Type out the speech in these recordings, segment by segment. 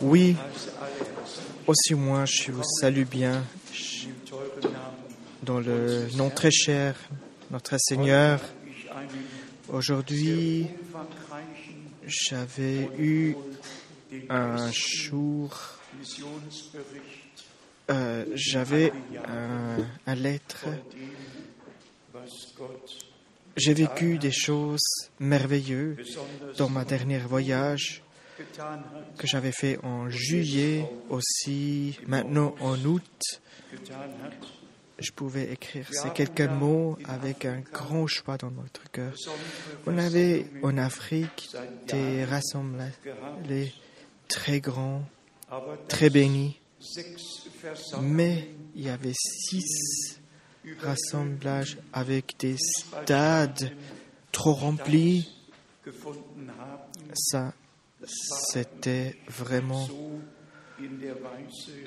Oui, aussi moi, je vous salue bien dans le nom très cher, notre Seigneur. Aujourd'hui, j'avais eu un jour, euh, j'avais un, un lettre. J'ai vécu des choses merveilleuses dans ma dernière voyage que j'avais fait en juillet aussi, maintenant en août. Je pouvais écrire ces quelques mots avec un grand choix dans notre cœur. On avait en Afrique des rassemblés très grands, très bénis, mais il y avait six rassemblages avec des stades trop remplis. Ça, c'était vraiment,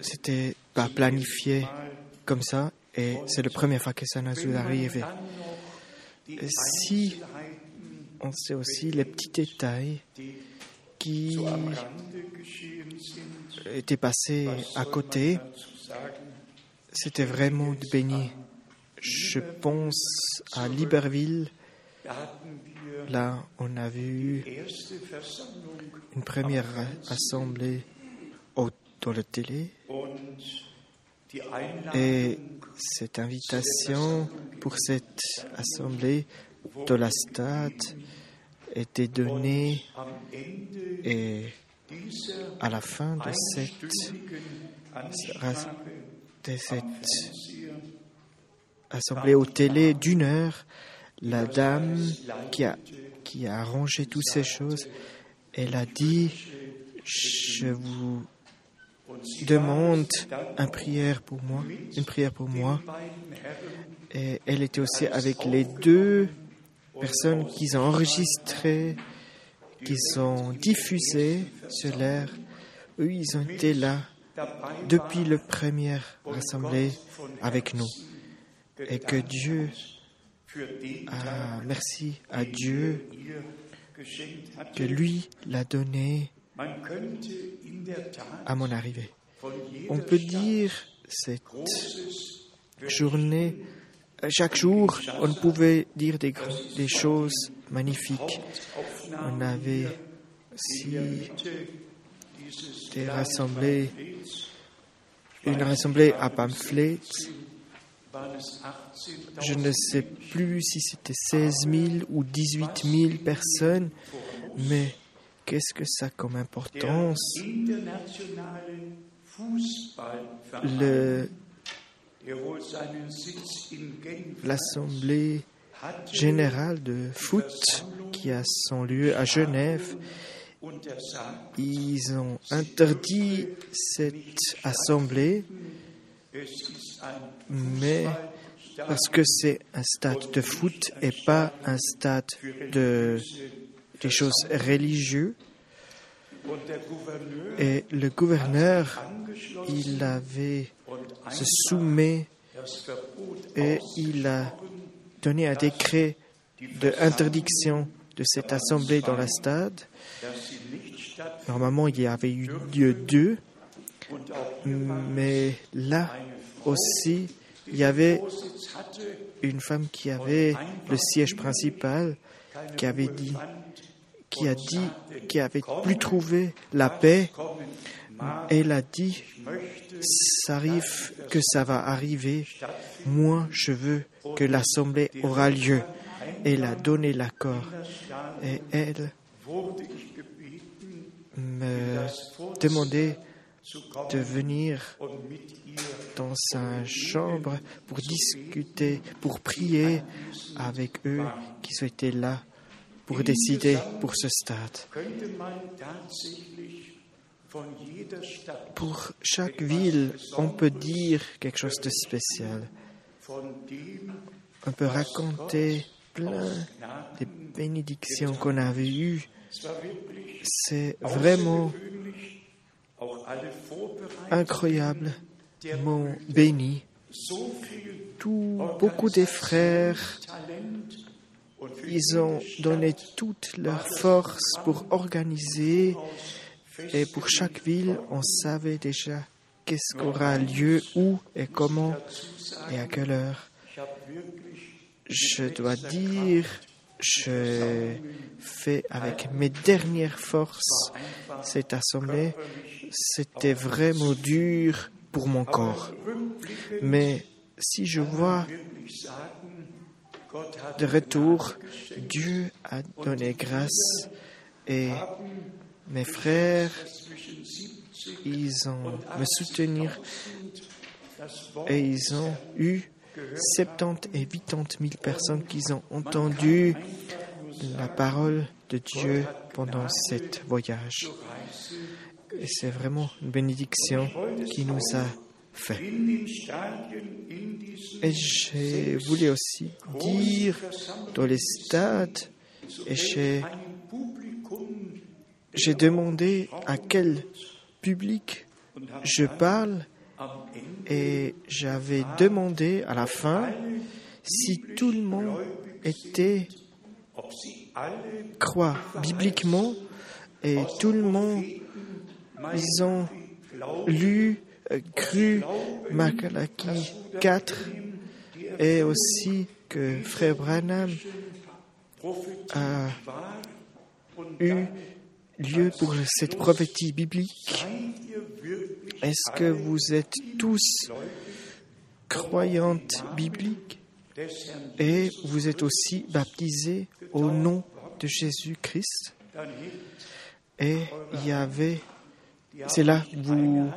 c'était pas planifié comme ça, et c'est la première fois que ça nous arrive. Si on sait aussi les petits détails qui étaient passés à côté, c'était vraiment béni. Je pense à Libreville. Là, on a vu une première assemblée dans la télé. Et cette invitation pour cette assemblée de la stade était donnée et à la fin de cette, de cette assemblée au télé d'une heure, la dame qui a, arrangé toutes ces choses, elle a dit, je vous demande une prière pour moi, une prière pour moi. Et elle était aussi avec les deux personnes qui ont enregistré, qui ont diffusé sur l'air. Eux, ils ont été là depuis le premier assemblée avec nous. Et que Dieu, ah, merci à Dieu, que lui l'a donné à mon arrivée. On peut dire cette journée, chaque jour, on pouvait dire des, des choses magnifiques. On avait aussi des rassemblées, une rassemblée à pamphlets. Je ne sais plus si c'était 16 000 ou 18 000 personnes, mais qu'est-ce que ça a comme importance? L'Assemblée générale de foot qui a son lieu à Genève, ils ont interdit cette assemblée, mais parce que c'est un stade de foot et pas un stade de des choses religieuses. Et le gouverneur, il avait se soumet et il a donné un décret d'interdiction de cette assemblée dans la stade. Normalement, il y avait eu lieu deux, mais là aussi, il y avait une femme qui avait le siège principal, qui avait dit qui a dit qu'il n'avait plus trouvé la paix. Elle a dit, ça arrive que ça va arriver. Moi, je veux que l'assemblée aura lieu. Elle a donné l'accord. Et elle me demandait de venir dans sa chambre pour discuter, pour prier avec eux qui étaient là pour décider pour ce stade. Pour chaque ville, on peut dire quelque chose de spécial. On peut raconter plein de bénédictions qu'on avait eues. C'est vraiment incroyable, mon béni. Tout, beaucoup de frères ils ont donné toute leur force pour organiser Et pour chaque ville, on savait déjà qu'est-ce qu'aura lieu, où et comment et à quelle heure. Je dois dire, je fais avec mes dernières forces cette assemblée. C'était vraiment dur pour mon corps. Mais si je vois de retour, Dieu a donné grâce et mes frères, ils ont me soutenir et ils ont eu 70 et 80 000 personnes qui ont entendu la parole de Dieu pendant cet voyage. Et c'est vraiment une bénédiction qui nous a fait. Et j'ai voulu aussi dire dans les stades, et j'ai demandé à quel public je parle et j'avais demandé à la fin si tout le monde était croit bibliquement et tout le monde ils ont lu euh, cru Makalaki 4 et aussi que Frère Branham a eu lieu pour cette prophétie biblique. Est-ce que vous êtes tous croyantes bibliques et vous êtes aussi baptisés au nom de Jésus-Christ? Et il y avait, c'est là vous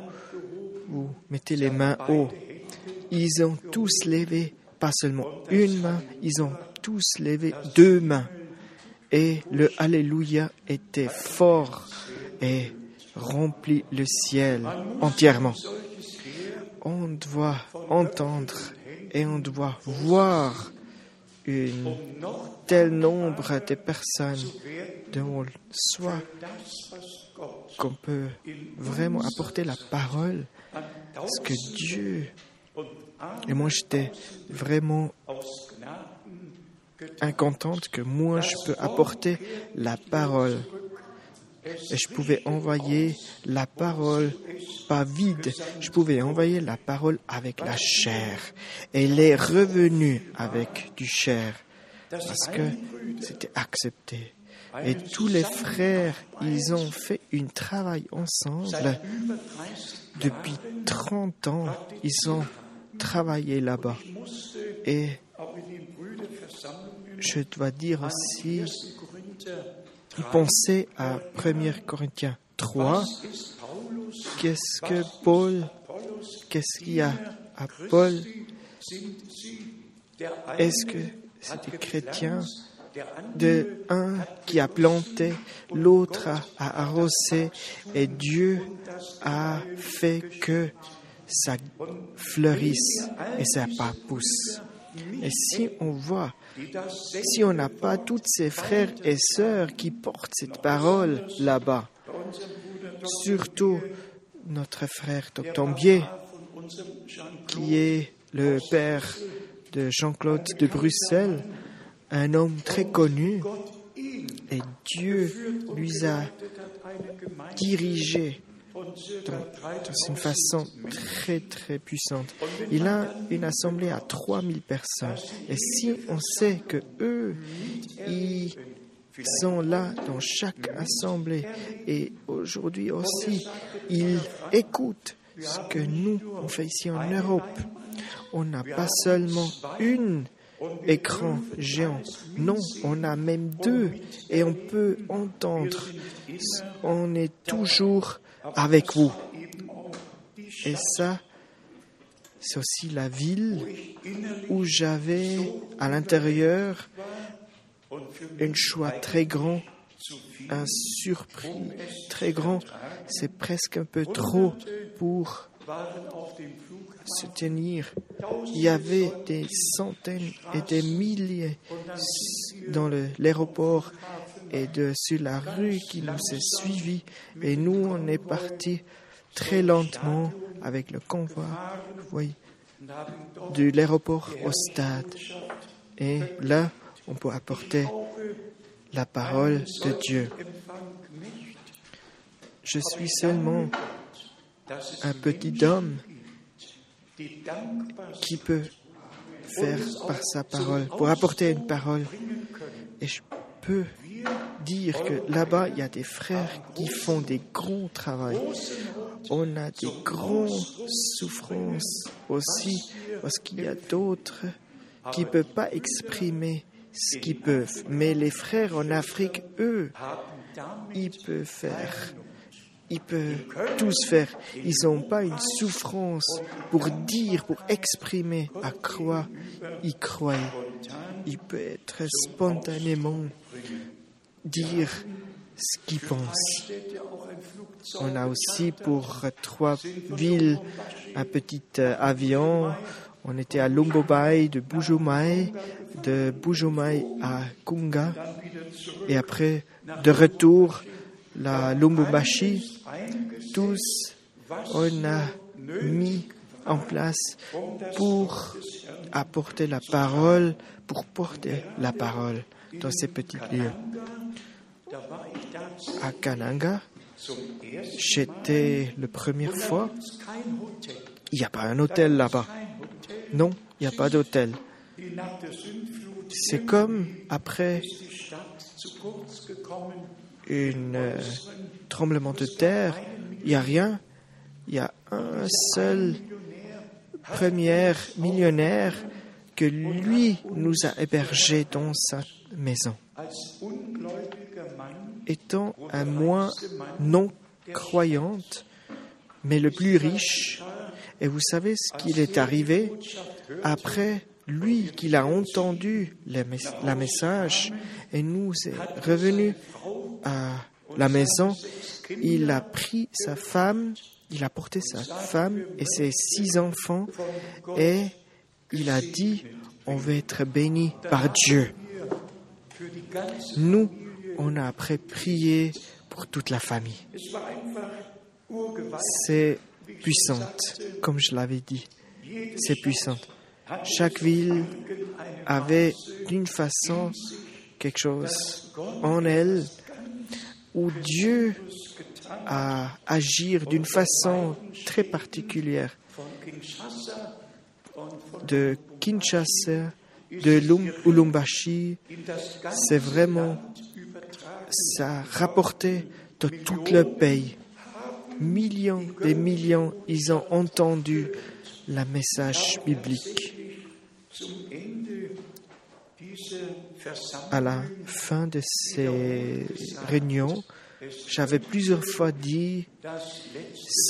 vous mettez les mains haut. Ils ont tous levé, pas seulement une main, ils ont tous levé deux mains. Et le Alléluia était fort et remplit le ciel entièrement. On doit entendre et on doit voir un tel nombre de personnes dont soit qu'on peut vraiment apporter la parole, ce que Dieu... Et moi, j'étais vraiment incontente que moi, je peux apporter la parole. Et je pouvais envoyer la parole pas vide, je pouvais envoyer la parole avec la chair. Elle est revenue avec du chair parce que c'était accepté. Et tous les frères, ils ont fait un travail ensemble. Depuis 30 ans, ils ont travaillé là-bas. Et je dois dire aussi, pensez à 1 Corinthiens 3. Qu'est-ce que Paul, qu'est-ce qu'il y a à Paul? Est-ce que c'est des chrétiens? De un qui a planté, l'autre a arrosé, et Dieu a fait que ça fleurisse et ça pas pousse. Et si on voit, si on n'a pas tous ces frères et sœurs qui portent cette parole là-bas, surtout notre frère Toctombier, qui est le père de Jean-Claude de Bruxelles, un homme très connu, et Dieu lui a dirigé dans, une façon très très puissante. Il a une assemblée à 3000 personnes. Et si on sait que eux, ils sont là dans chaque assemblée et aujourd'hui aussi, ils écoutent ce que nous, on fait ici en Europe. On n'a pas seulement une écran géant. Non, on a même deux et on peut entendre. On est toujours avec vous. Et ça, c'est aussi la ville où j'avais à l'intérieur un choix très grand, un surpris très grand. C'est presque un peu trop pour se tenir. Il y avait des centaines et des milliers dans l'aéroport et de, sur la rue qui nous a suivis. Et nous, on est partis très lentement avec le convoi oui, de l'aéroport au stade. Et là, on peut apporter la parole de Dieu. Je suis seulement un petit homme qui peut faire par sa parole, pour apporter une parole. Et je peux dire que là-bas, il y a des frères qui font des grands travaux. On a des grandes souffrances aussi, parce qu'il y a d'autres qui ne peuvent pas exprimer ce qu'ils peuvent. Mais les frères en Afrique, eux, ils peuvent faire. Ils peuvent tous faire. Ils n'ont pas une souffrance pour dire, pour exprimer à quoi ils croient? Ils peuvent être spontanément dire ce qu'ils pensent. On a aussi pour trois villes un petit euh, avion. On était à Lumbobai, de Bujumai, de Bujumai à Kunga, et après, de retour, la Lumbumbashi. Tous, on a mis en place pour apporter la parole, pour porter la parole dans ces petits lieux. À Kananga, j'étais la première fois. Il n'y a pas un hôtel là-bas. Non, il n'y a pas d'hôtel. C'est comme après un euh, tremblement de terre, il n'y a rien. Il y a un seul premier millionnaire que lui nous a hébergés dans sa maison. Étant un moins non croyante, mais le plus riche, et vous savez ce qu'il est arrivé après lui qu'il a entendu la message. et nous est revenu à la maison, il a pris sa femme, il a porté sa femme et ses six enfants et il a dit, on va être béni par Dieu. Nous, on a après prié pour toute la famille. C'est puissante, comme je l'avais dit. C'est puissante. Chaque ville avait d'une façon quelque chose en elle où Dieu a agi d'une façon très particulière. De Kinshasa, de Ulumbashi, c'est vraiment, ça a rapporté de tout le pays. Millions des millions, ils ont entendu le message biblique. À la fin de ces réunions, j'avais plusieurs fois dit,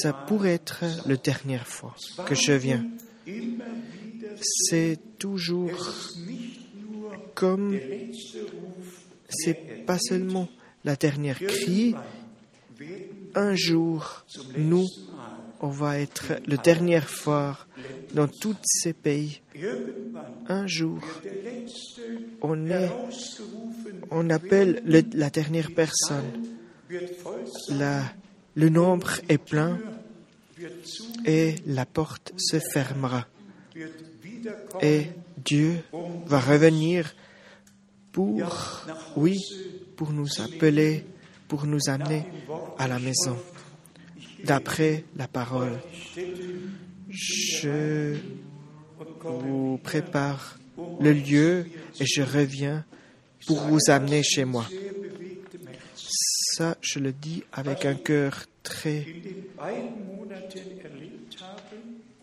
ça pourrait être la dernière fois que je viens. C'est toujours comme, c'est pas seulement la dernière cri, un jour, nous, on va être la dernière fois dans tous ces pays. Un jour, on, est, on appelle la dernière personne. La, le nombre est plein et la porte se fermera. Et Dieu va revenir pour, nous appeler, pour nous amener à la maison, d'après la parole. Je vous prépare le lieu et je reviens pour vous amener chez moi. Ça, je le dis avec un cœur très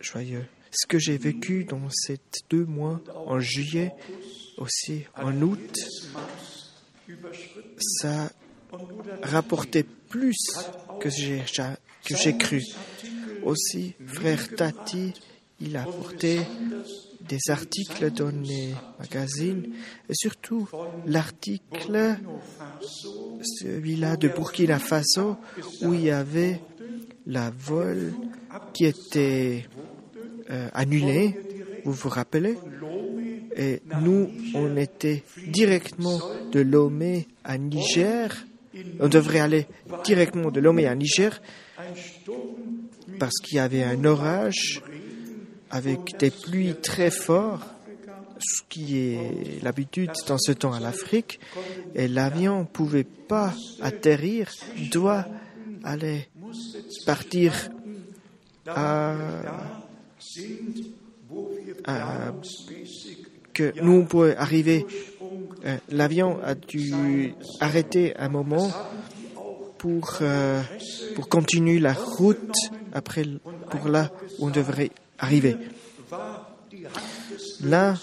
joyeux. Ce que j'ai vécu dans ces deux mois, en juillet, aussi en août, ça rapportait plus que j'ai, que j'ai cru. Aussi, frère Tati, il a apporté des articles dans les magazines et surtout l'article, celui-là de Burkina Faso, où il y avait la vol qui était euh, annulé, vous vous rappelez? Et nous, on était directement de Lomé à Niger. On devrait aller directement de Lomé à Niger parce qu'il y avait un orage avec des pluies très fortes, ce qui est l'habitude dans ce temps à l'Afrique, et l'avion ne pouvait pas atterrir, doit allait partir à, à- que nous pourrions arriver. Euh, L'avion a dû arrêter un moment pour, euh, pour continuer la route après pour là où on devrait arriver. Là,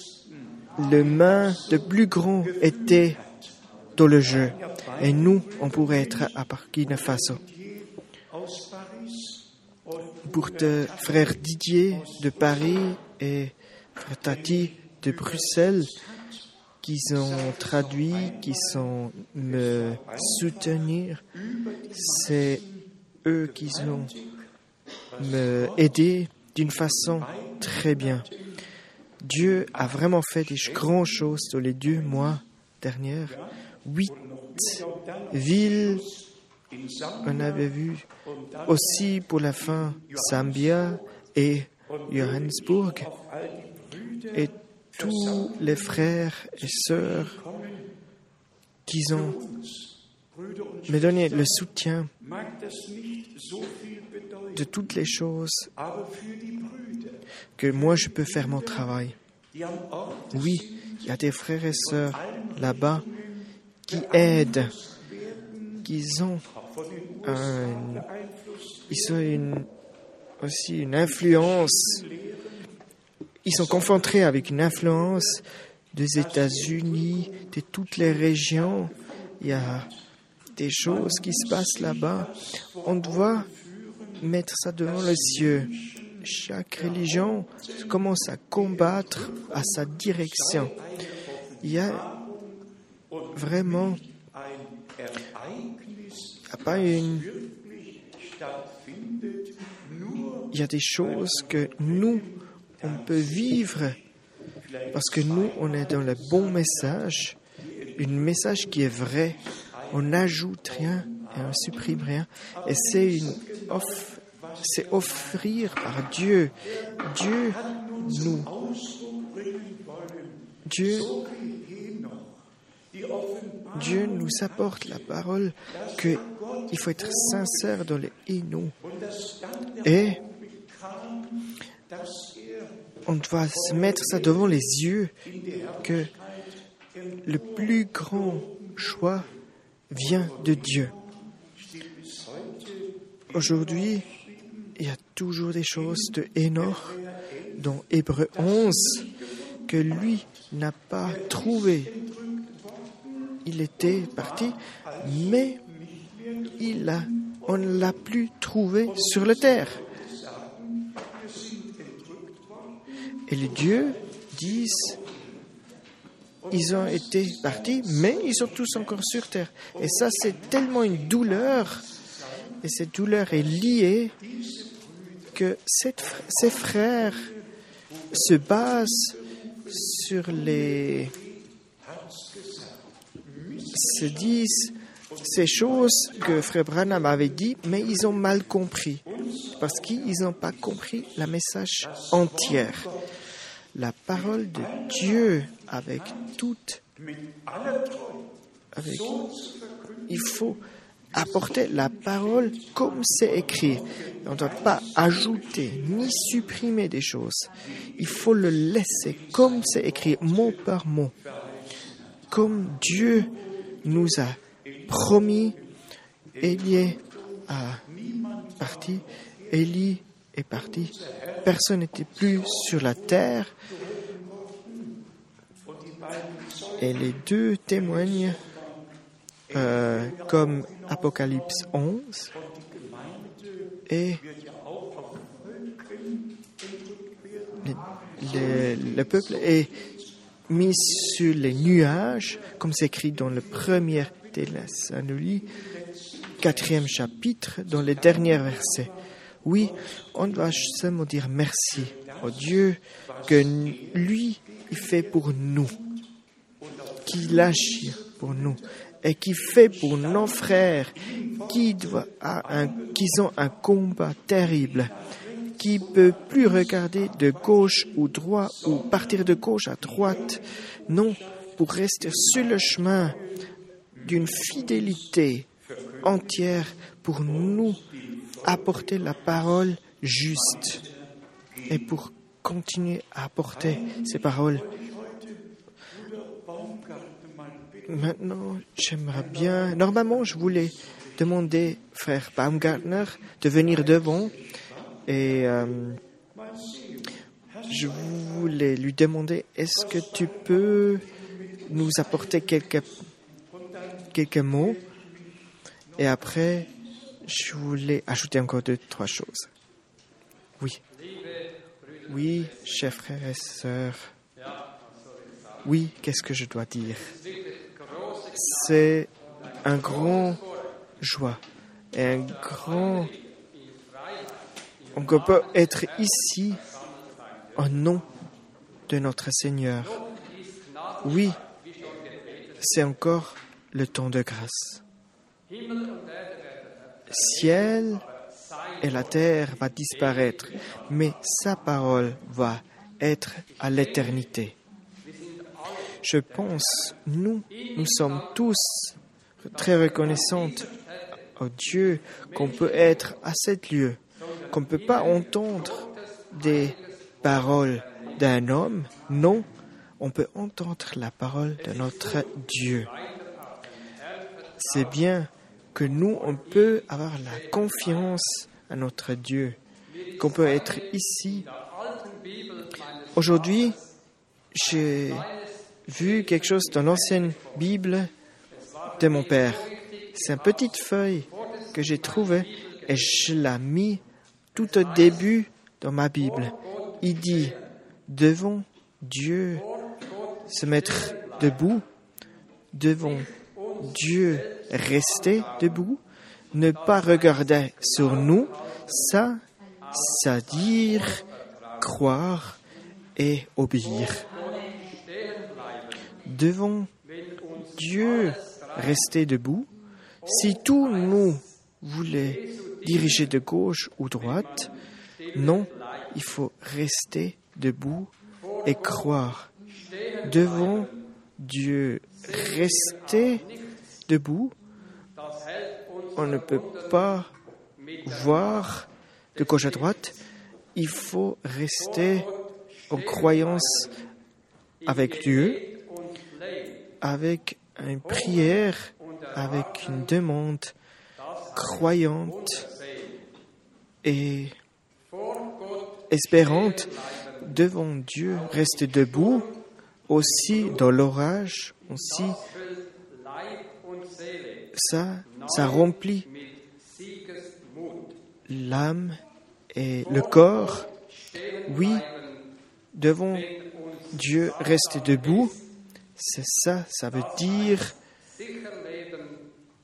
le main de plus grand était dans le jeu. Et nous, on pourrait être à Burkina Faso. Pour frère Didier de Paris et frère Tati de Bruxelles, qui ont traduit, qui sont me soutenir, c'est eux qui ont me aidé d'une façon très bien. Dieu a vraiment fait des grandes choses dans les deux mois derniers. Huit villes, on avait vu aussi pour la fin Zambia et Johannesburg. Et tous les frères et sœurs qui ont me donné le soutien de toutes les choses que moi je peux faire mon travail. Oui, il y a des frères et sœurs là-bas qui aident, qui ont Einfluss ils ont une, aussi une influence. Ils sont confrontés avec une influence des États-Unis, de toutes les régions. Il y a des choses qui se passent là-bas. On doit mettre ça devant les yeux. Chaque religion commence à combattre à sa direction. Il y a vraiment ein Ereignis il y a il y a des choses que nous, on peut vivre parce que nous, on est dans le bon message, un message qui est vrai. On n'ajoute rien et on supprime rien. Et c'est c'est offrir par Dieu. Dieu nous, Dieu, Dieu nous apporte la parole que il faut être sincère dans les nous. Et on doit se mettre ça devant les yeux que le plus grand choix vient de Dieu. Aujourd'hui, il y a toujours des choses de Enoch dans Hébreu 11 que lui n'a pas trouvé. Il était parti, mais on ne l'a plus trouvé sur la terre. Et les dieux disent, ils ont été partis, mais ils sont tous encore sur terre. Et ça, c'est tellement une douleur, et cette douleur est liée que ces frères se basent sur les... se disent ces choses que Frère Branham avait dit, mais ils ont mal compris, parce qu'ils n'ont pas compris la message entière. La parole de Dieu avec toute... Il faut apporter la parole comme c'est écrit. On ne doit pas ajouter ni supprimer des choses. Il faut le laisser comme c'est écrit, mot par mot. Comme Dieu nous a promis, Élie a parti, Élie est parti, personne n'était plus sur la terre. Et les deux témoignent euh, comme Apocalypse 11 et le, le- le peuple est mis sur les nuages, comme c'est écrit dans le premier Thessalonique, quatrième chapitre, dans les derniers versets. Oui, on doit seulement dire merci au Dieu que lui, il fait pour nous, qu'il agit pour nous et qui fait pour nos frères qui, un, qui ont un combat terrible, qui peut plus regarder de gauche ou droit ou partir de gauche à droite, non, pour rester sur le chemin d'une fidélité entière pour nous apporter la parole juste et pour continuer à apporter ces paroles. Maintenant, j'aimerais bien. Normalement, je voulais demander frère Baumgartner de venir devant et euh, je voulais lui demander est-ce que tu peux nous apporter quelques, quelques mots? Et après je voulais ajouter encore deux, trois choses. Oui. Oui, chers frères et sœurs. Oui, qu'est-ce que je dois dire? C'est un grand joie et un grand... On peut être ici au nom de notre Seigneur. Oui, c'est encore le temps de grâce. Ciel et la terre va disparaître, mais sa parole va être à l'éternité. Je pense, nous, nous sommes tous très reconnaissantes au Dieu qu'on peut être à cet lieu, qu'on ne peut pas entendre des paroles d'un homme, non, on peut entendre la parole de notre Dieu. C'est bien que nous, on peut avoir la confiance à notre Dieu, qu'on peut être ici. Aujourd'hui, j'ai vu quelque chose dans l'ancienne Bible de mon père. C'est une petite feuille que j'ai trouvée et je l'ai mis tout au début dans ma Bible. Il dit, devant Dieu, se mettre debout, devant Dieu, rester debout, ne pas regarder sur nous, ça, ça dire croire et obéir. Devant Dieu, rester debout. Si tout nous voulait diriger de gauche ou droite, non, il faut rester debout et croire. Devant Dieu, rester debout. On ne peut pas voir de gauche à droite. Il faut rester en croyance avec Dieu, avec une prière, avec une demande croyante et espérante devant Dieu, rester debout aussi dans l'orage, aussi ça, ça remplit l'âme et le corps. Oui, devant Dieu, rester debout, c'est ça, ça veut dire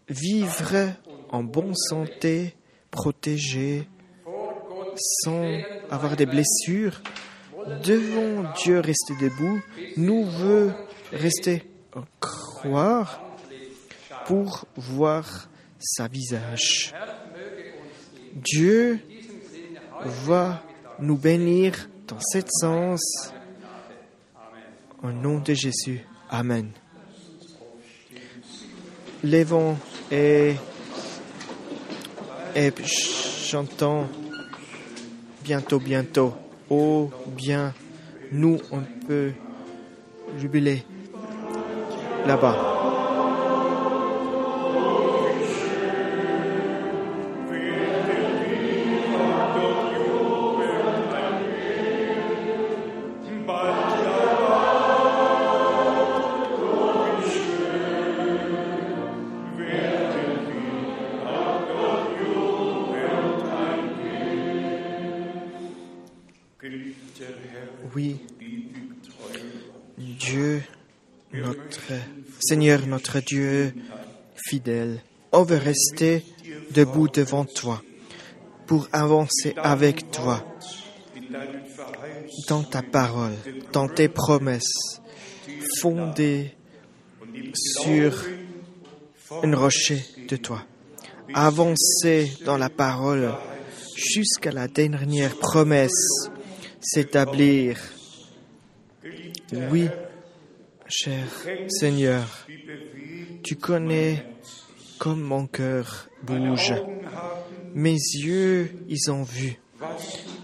vivre en bonne santé, protégé, sans avoir des blessures. Devant Dieu rester debout, nous veut rester croire pour voir sa visage. Dieu va nous bénir dans cet sens. Au nom de Jésus. Amen. Lèvons et, et chantons bientôt, bientôt. Oh bien, nous, on peut jubiler là-bas. Seigneur, notre Dieu fidèle, on veut rester debout devant toi pour avancer avec toi dans ta parole, dans tes promesses, fondées sur un rocher de toi. Avancer dans la parole jusqu'à la dernière promesse s'établir. Oui, cher Seigneur, tu connais comme mon cœur bouge. Mes yeux, ils ont vu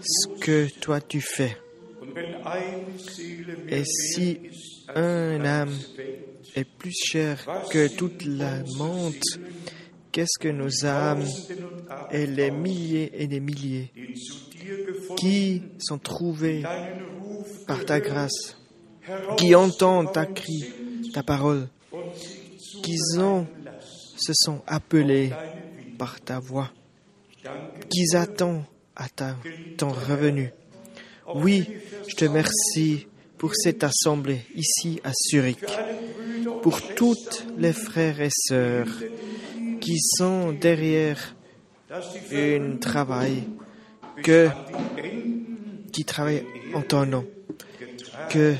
ce que toi tu fais. Et si un âme est plus cher que toute la monde, qu'est-ce que nos âmes et les milliers et des milliers qui sont trouvés par ta grâce, qui entendent ta cri, ta parole, qui se sont appelés par ta voix, qui attendent à ta, ton revenu. Oui, je te remercie pour cette assemblée ici à Zurich, pour toutes les frères et sœurs qui sont derrière un travail que, qui travaille en ton nom, que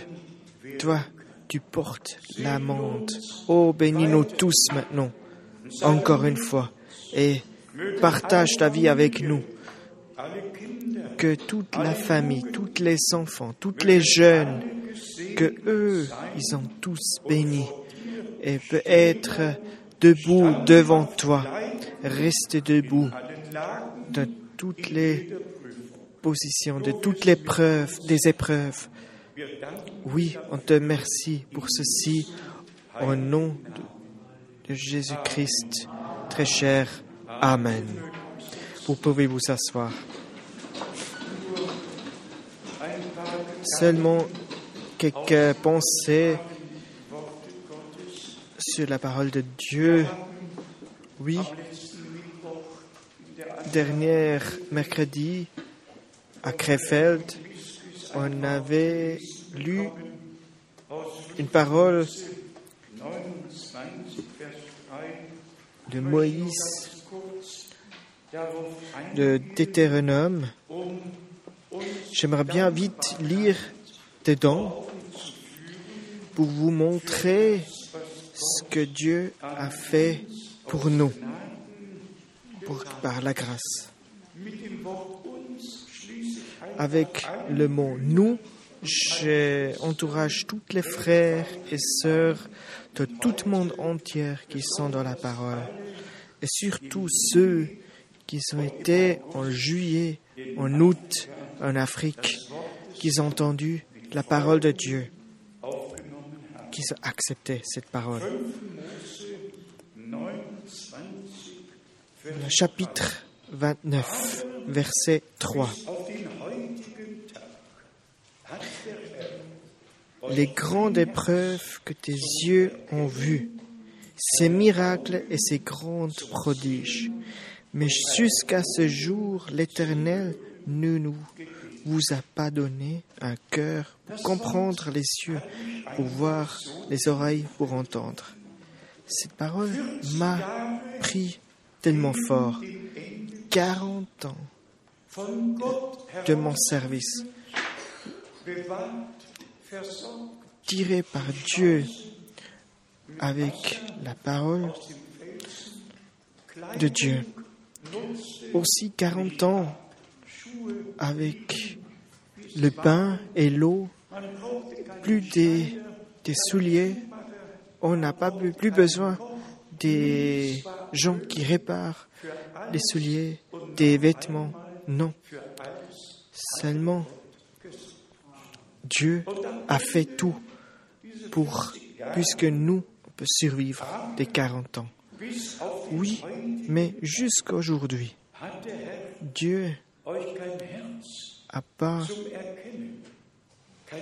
toi, tu portes la monde. Oh, bénis-nous tous maintenant, encore une fois, et partage ta vie avec nous. Que toute la famille, tous les enfants, tous les jeunes, que eux, ils sont tous bénis et peut être debout devant toi. Reste debout de toutes les positions, de toutes les preuves, des épreuves. Oui, on te remercie pour ceci au nom de Jésus-Christ, très cher. Amen. Vous pouvez vous asseoir. Seulement quelques pensées sur la parole de Dieu. Oui, dernier mercredi à Krefeld, on avait lu une parole de Moïse de Deutéronome. J'aimerais bien vite lire dedans pour vous montrer ce que Dieu a fait pour nous, par la grâce. Avec le mot nous, j'entourage tous les frères et sœurs de tout le monde entier qui sont dans la parole, et surtout ceux qui ont été en juillet, en août, en Afrique, qui ont entendu la parole de Dieu, qui ont accepté cette parole. Le chapitre 29, verset 3. Les grandes épreuves que tes yeux ont vues, ces miracles et ces grands prodiges. Mais jusqu'à ce jour, l'Éternel ne nous vous a pas donné un cœur pour comprendre les yeux, pour voir les oreilles pour entendre. Cette parole m'a pris tellement fort. 40 ans de mon service, tiré par Dieu avec la parole de Dieu. Aussi 40 ans avec le pain et l'eau, plus des, souliers, on n'a pas plus besoin des gens qui réparent les souliers, des vêtements, non. Seulement, Dieu a fait tout pour, puisque nous, peut survivre des 40 ans. Oui, mais jusqu'aujourd'hui, Dieu n'a pas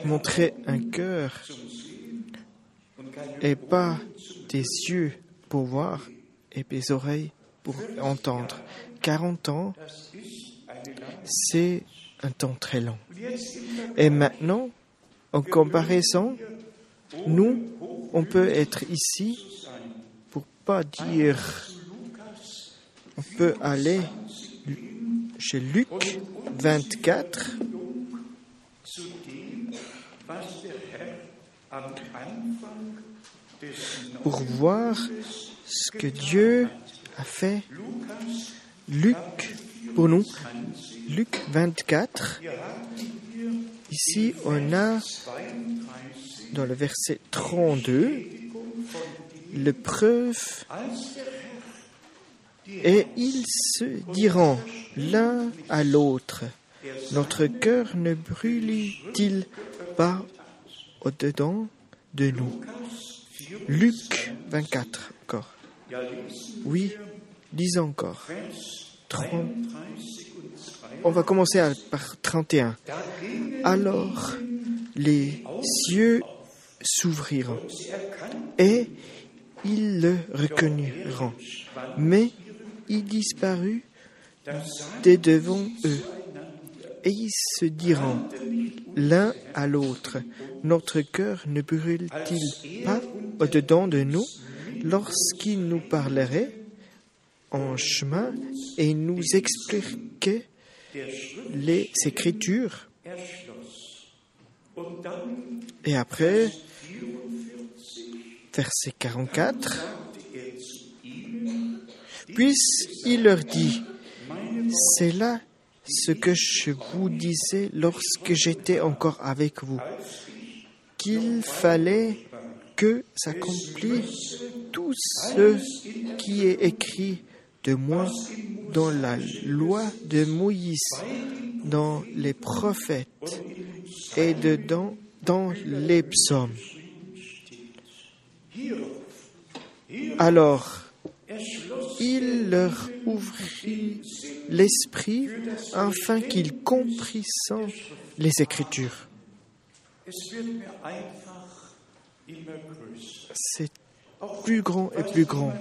montré un cœur et pas des yeux pour voir et des oreilles pour entendre. 40 ans, c'est un temps très long. Et maintenant, en comparaison, nous, on peut être ici pour pas dire, on peut aller chez Luc 24, pour voir ce que Dieu a fait. Luc, pour nous, Luc 24, ici on a dans le verset 32 le preuve Et ils se diront l'un à l'autre, notre cœur ne brûle-t-il pas au-dedans de nous? Luc 24 encore. Oui, dis encore. 30. On va commencer par 31. Alors les cieux s'ouvriront et ils le reconnurent. Mais il disparut de devant eux. Et ils se diront l'un à l'autre, notre cœur ne brûle-t-il pas au-dedans de nous lorsqu'il nous parlerait? En chemin et nous expliquait les Écritures. Et après, verset 44, puis il leur dit, c'est là ce que je vous disais lorsque j'étais encore avec vous, qu'il fallait que s'accomplisse tout ce qui est écrit de moi dans la loi de Moïse, dans les prophètes et dedans dans les psaumes. Alors, il leur ouvrit l'esprit afin qu'ils comprissent les Écritures. Plus grand et plus grand.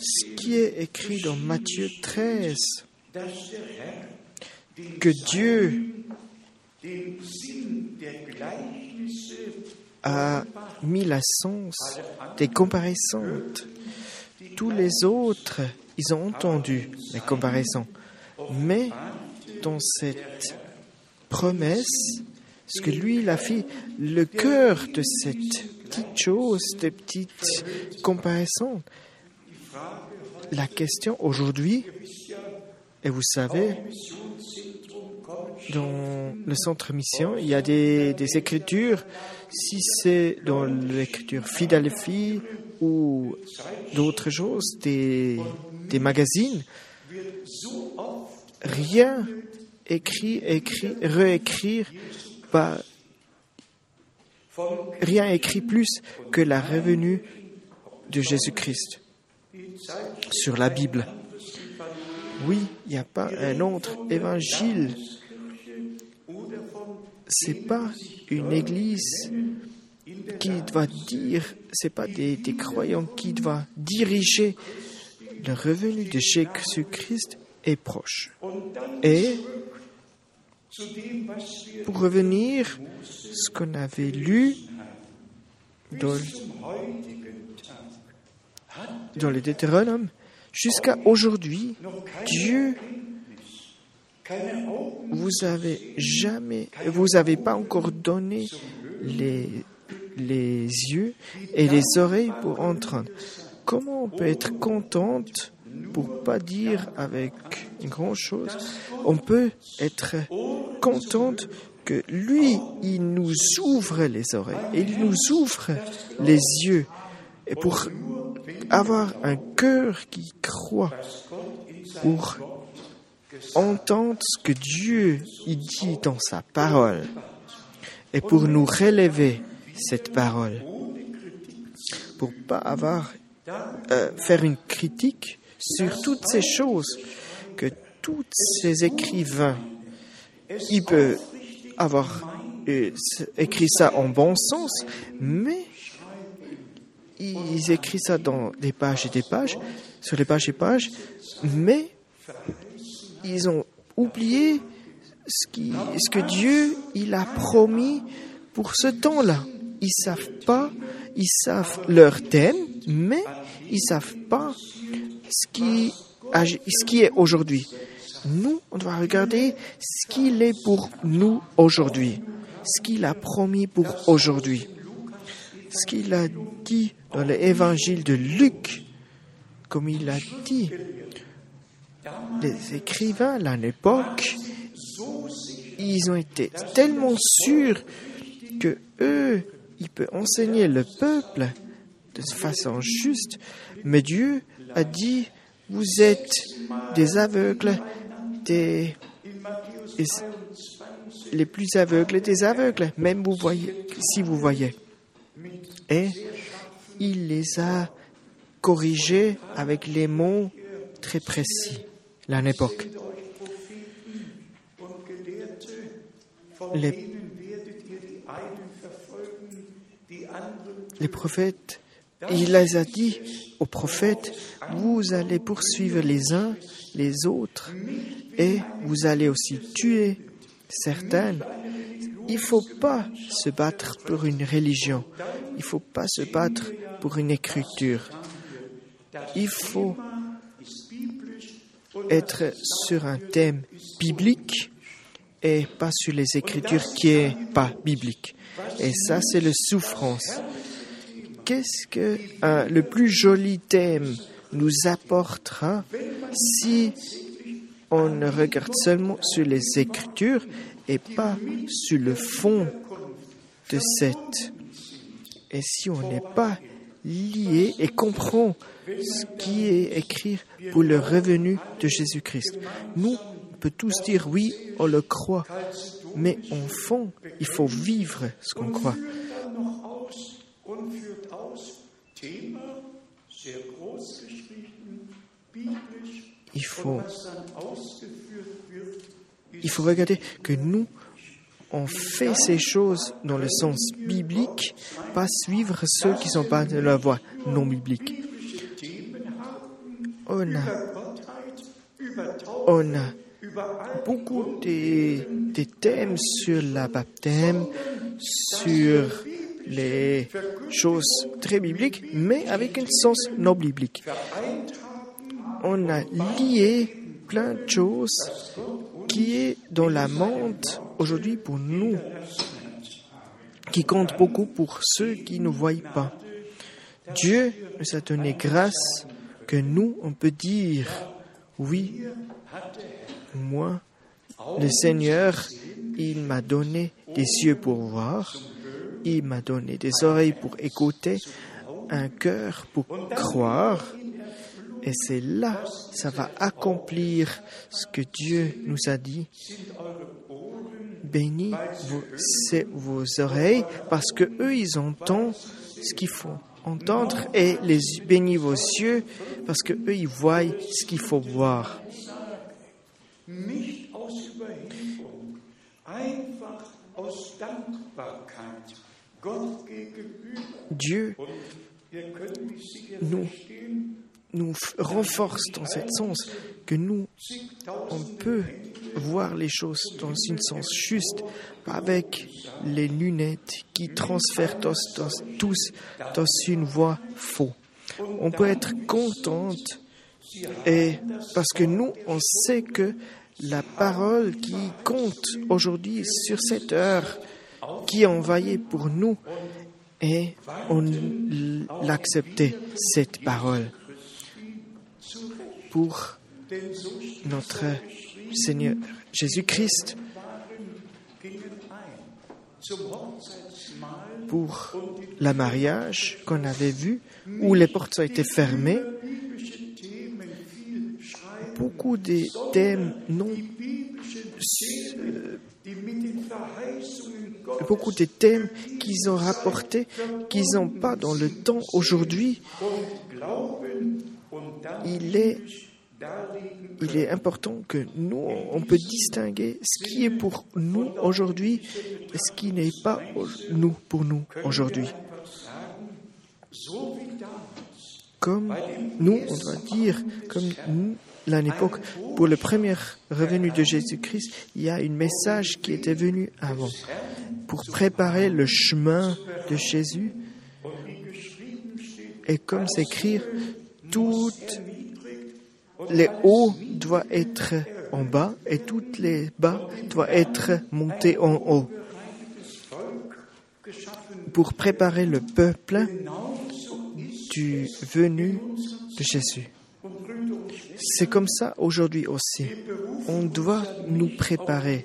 Ce qui est écrit dans Matthieu 13, que Dieu a mis la sens des comparaisons. Tous les autres, ils ont entendu les comparaisons. Mais dans cette promesse, ce que lui, il a fait, le cœur de cette petite chose, de petites comparaisons, la question aujourd'hui, et vous savez, dans le centre mission, il y a des, des écritures, si c'est dans l'écriture Philadelphie ou d'autres choses, des, des magazines, rien écrit, écrit, réécrire, pas, rien écrit plus que la revenue de Jésus-Christ sur la Bible. Oui, il n'y a pas un autre évangile. C'est pas une église qui doit dire, c'est pas des, croyants qui doivent diriger. Le revenu de Jésus-Christ est proche. Et pour revenir, ce qu'on avait lu dans, dans le Deutéronome, jusqu'à aujourd'hui, Dieu vous avez jamais, vous n'avez pas encore donné les, les yeux et les oreilles pour entendre. Comment on peut être contente pour pas dire avec une grande chose On peut être contente que lui, il nous ouvre les oreilles il nous ouvre les yeux. Et pour avoir un cœur qui croit, pour entendre ce que Dieu il dit dans sa parole et pour nous relever cette parole, pour pas avoir euh, faire une critique sur toutes ces choses que tous ces écrivains ils peuvent avoir euh, écrit ça en bon sens, mais ils écrivent ça dans des pages et des pages, sur les pages et pages, mais ils ont oublié ce, qui, ce que Dieu il a promis pour ce temps-là. Ils savent pas, ils savent leur thème, mais ils savent pas ce qui, est aujourd'hui. Nous, on doit regarder ce qu'il est pour nous aujourd'hui, ce qu'il a promis pour aujourd'hui, ce qu'il a dit dans l'évangile de Luc, comme il a dit. Les écrivains, à l'époque, ils ont été tellement sûrs que eux, ils peuvent enseigner le peuple de façon juste, mais Dieu a dit vous êtes des aveugles, des, les plus aveugles des aveugles, même vous voyez, si vous voyez. Et il les a corrigés avec les mots très précis, la époque. und Gelehrte, von Les, les prophètes, il les a dit aux prophètes, vous allez poursuivre les uns les autres et vous allez aussi tuer certains. Il ne faut pas se battre pour une religion. Il ne faut pas se battre pour une écriture. Il faut être sur un thème biblique et pas sur les écritures qui est pas biblique. Et ça, c'est la souffrance. Qu'est-ce que euh, le plus joli thème nous apportera si on ne regarde seulement sur les écritures et pas sur le fond de cette? Et si on n'est pas lié et comprend ce qui est écrit pour le revenu de Jésus-Christ? Nous, on peut tous dire oui, on le croit, mais en fond, il faut vivre ce qu'on croit. Thema, sehr groß geschrieben, biblisch, Il faut, il faut regarder que nous, on fait ces choses dans le sens biblique, pas suivre ceux qui ne sont pas de la voie non biblique. On a, on a beaucoup de, de thèmes sur la baptême, sur les choses très bibliques, mais avec un sens non biblique. On a lié plein de choses qui est dans la menthe aujourd'hui pour nous, qui compte beaucoup pour ceux qui ne voient pas. Dieu nous a donné grâce que nous, on peut dire, oui, moi, le Seigneur, il m'a donné des yeux pour voir, il m'a donné des oreilles pour écouter, un cœur pour croire, et c'est là, ça va accomplir ce que Dieu nous a dit. Bénis vos, oreilles, parce que eux, ils entendent ce qu'il faut entendre, et bénis vos yeux, parce que eux, ils voient ce qu'il faut voir. Dieu nous, renforce dans ce sens que nous, on peut voir les choses dans un sens juste, avec les lunettes qui transfèrent tous, dans une voie faux. On peut être contente parce que nous, on sait que la parole qui compte aujourd'hui sur cette heure, qui est envoyée pour nous, et on l'acceptait, cette parole, pour notre Seigneur Jésus-Christ, pour le mariage qu'on avait vu, où les portes ont été fermées, beaucoup de thèmes non beaucoup de thèmes qu'ils ont rapportés, qu'ils n'ont pas dans le temps aujourd'hui, il est, important que nous, on peut distinguer ce qui est pour nous aujourd'hui et ce qui n'est pas nous pour nous aujourd'hui. Comme nous, on doit dire, comme nous, à l'époque, pour le premier revenu de Jésus-Christ, il y a un message qui était venu avant pour préparer le chemin de Jésus. Et comme s'écrire, toutes les hauts doivent être en bas et toutes les bas doivent être montés en haut pour préparer le peuple du venu de Jésus. C'est comme ça aujourd'hui aussi. On doit nous préparer.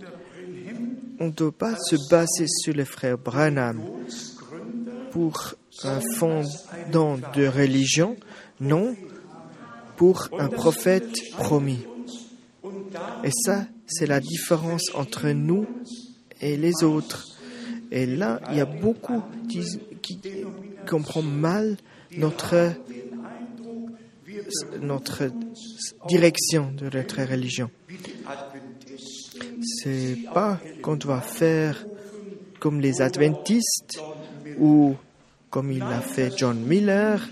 On ne doit pas se baser sur les frères Branham pour un fondant de religion. Non, pour un prophète promis. Et ça, c'est la différence entre nous et les autres. Et là, il y a beaucoup qui, comprennent mal notre, notre direction de notre religion. C'est pas qu'on doit faire comme les adventistes ou comme il a fait John Miller.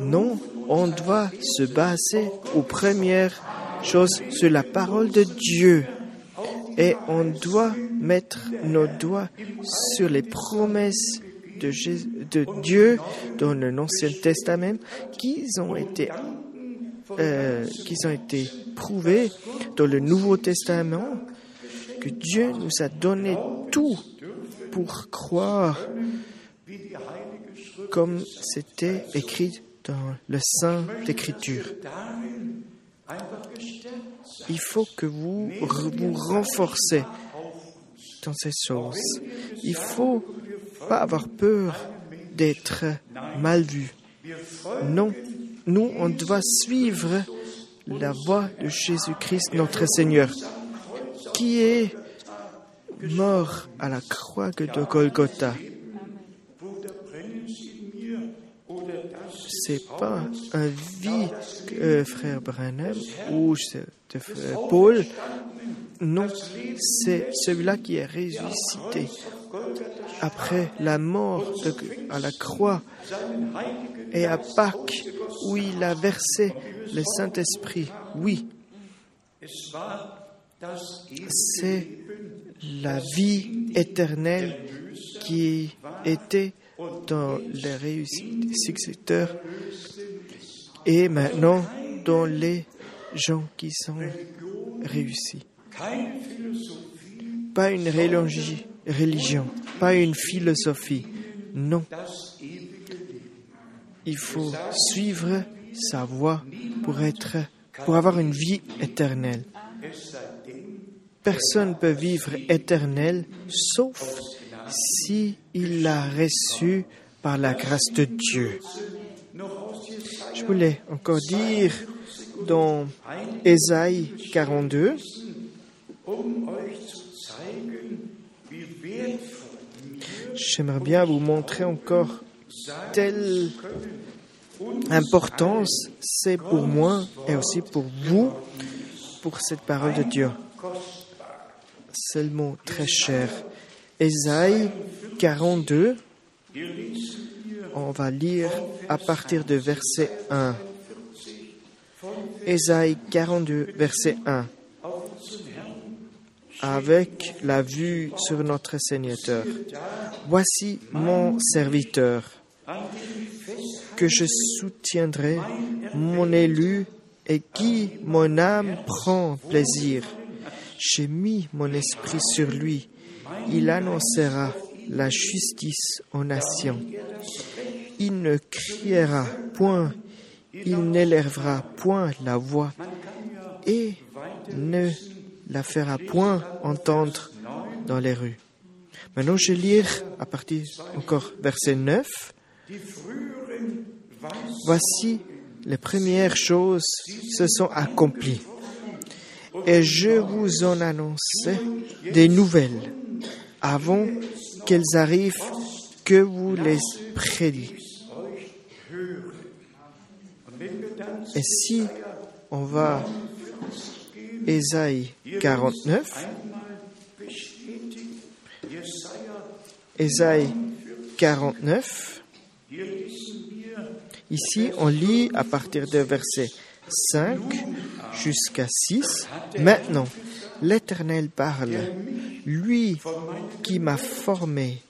Non, on doit se baser aux premières choses sur la parole de Dieu. Et on doit mettre nos doigts sur les promesses de, Dieu dans l'Ancien Testament qui ont été euh, ont été prouvées dans le Nouveau Testament que Dieu nous a donné tout pour croire comme c'était écrit dans le Saint d'Écriture. Il faut que vous vous renforcez dans ces choses. Il faut pas avoir peur d'être mal vu. Non, nous, on doit suivre la voie de Jésus-Christ, notre Seigneur, qui est mort à la croix de Golgotha. C'est pas un vie, euh, frère Branham ou de frère Paul. Non, c'est celui-là qui est ressuscité après la mort à la croix et à Pâques où il a versé le Saint-Esprit. Oui, c'est la vie éternelle qui était dans les réussiteurs et maintenant dans les gens qui sont réussis. Pas une religion, pas une philosophie. Non. Il faut suivre sa voie pour être, pour avoir une vie éternelle. Personne ne peut vivre éternel sauf si l'a reçu par la grâce de Dieu. Je voulais encore dire dans Ésaïe 42, j'aimerais bien vous montrer encore telle importance c'est pour moi et aussi pour vous, pour cette parole de Dieu. Mot très cher. Ésaïe 42, on va lire à partir de verset 1. Ésaïe 42, verset 1. Avec la vue sur notre Seigneur. Voici mon serviteur, que je soutiendrai, mon élu, et qui mon âme prend plaisir. J'ai mis mon esprit sur lui il annoncera la justice aux nations. Il ne criera point, il n'élèvera point la voix et ne la fera point entendre dans les rues. Maintenant, je vais lire à partir encore verset 9. Voici les premières choses se sont accomplies. Et je vous en annonce des nouvelles avant qu'elles arrivent, que vous les prédit. Et si on va Ésaïe 49, Ésaïe 49, ici on lit à partir de verset 5 jusqu'à 6. Maintenant, l'Éternel parle, lui qui m'a formé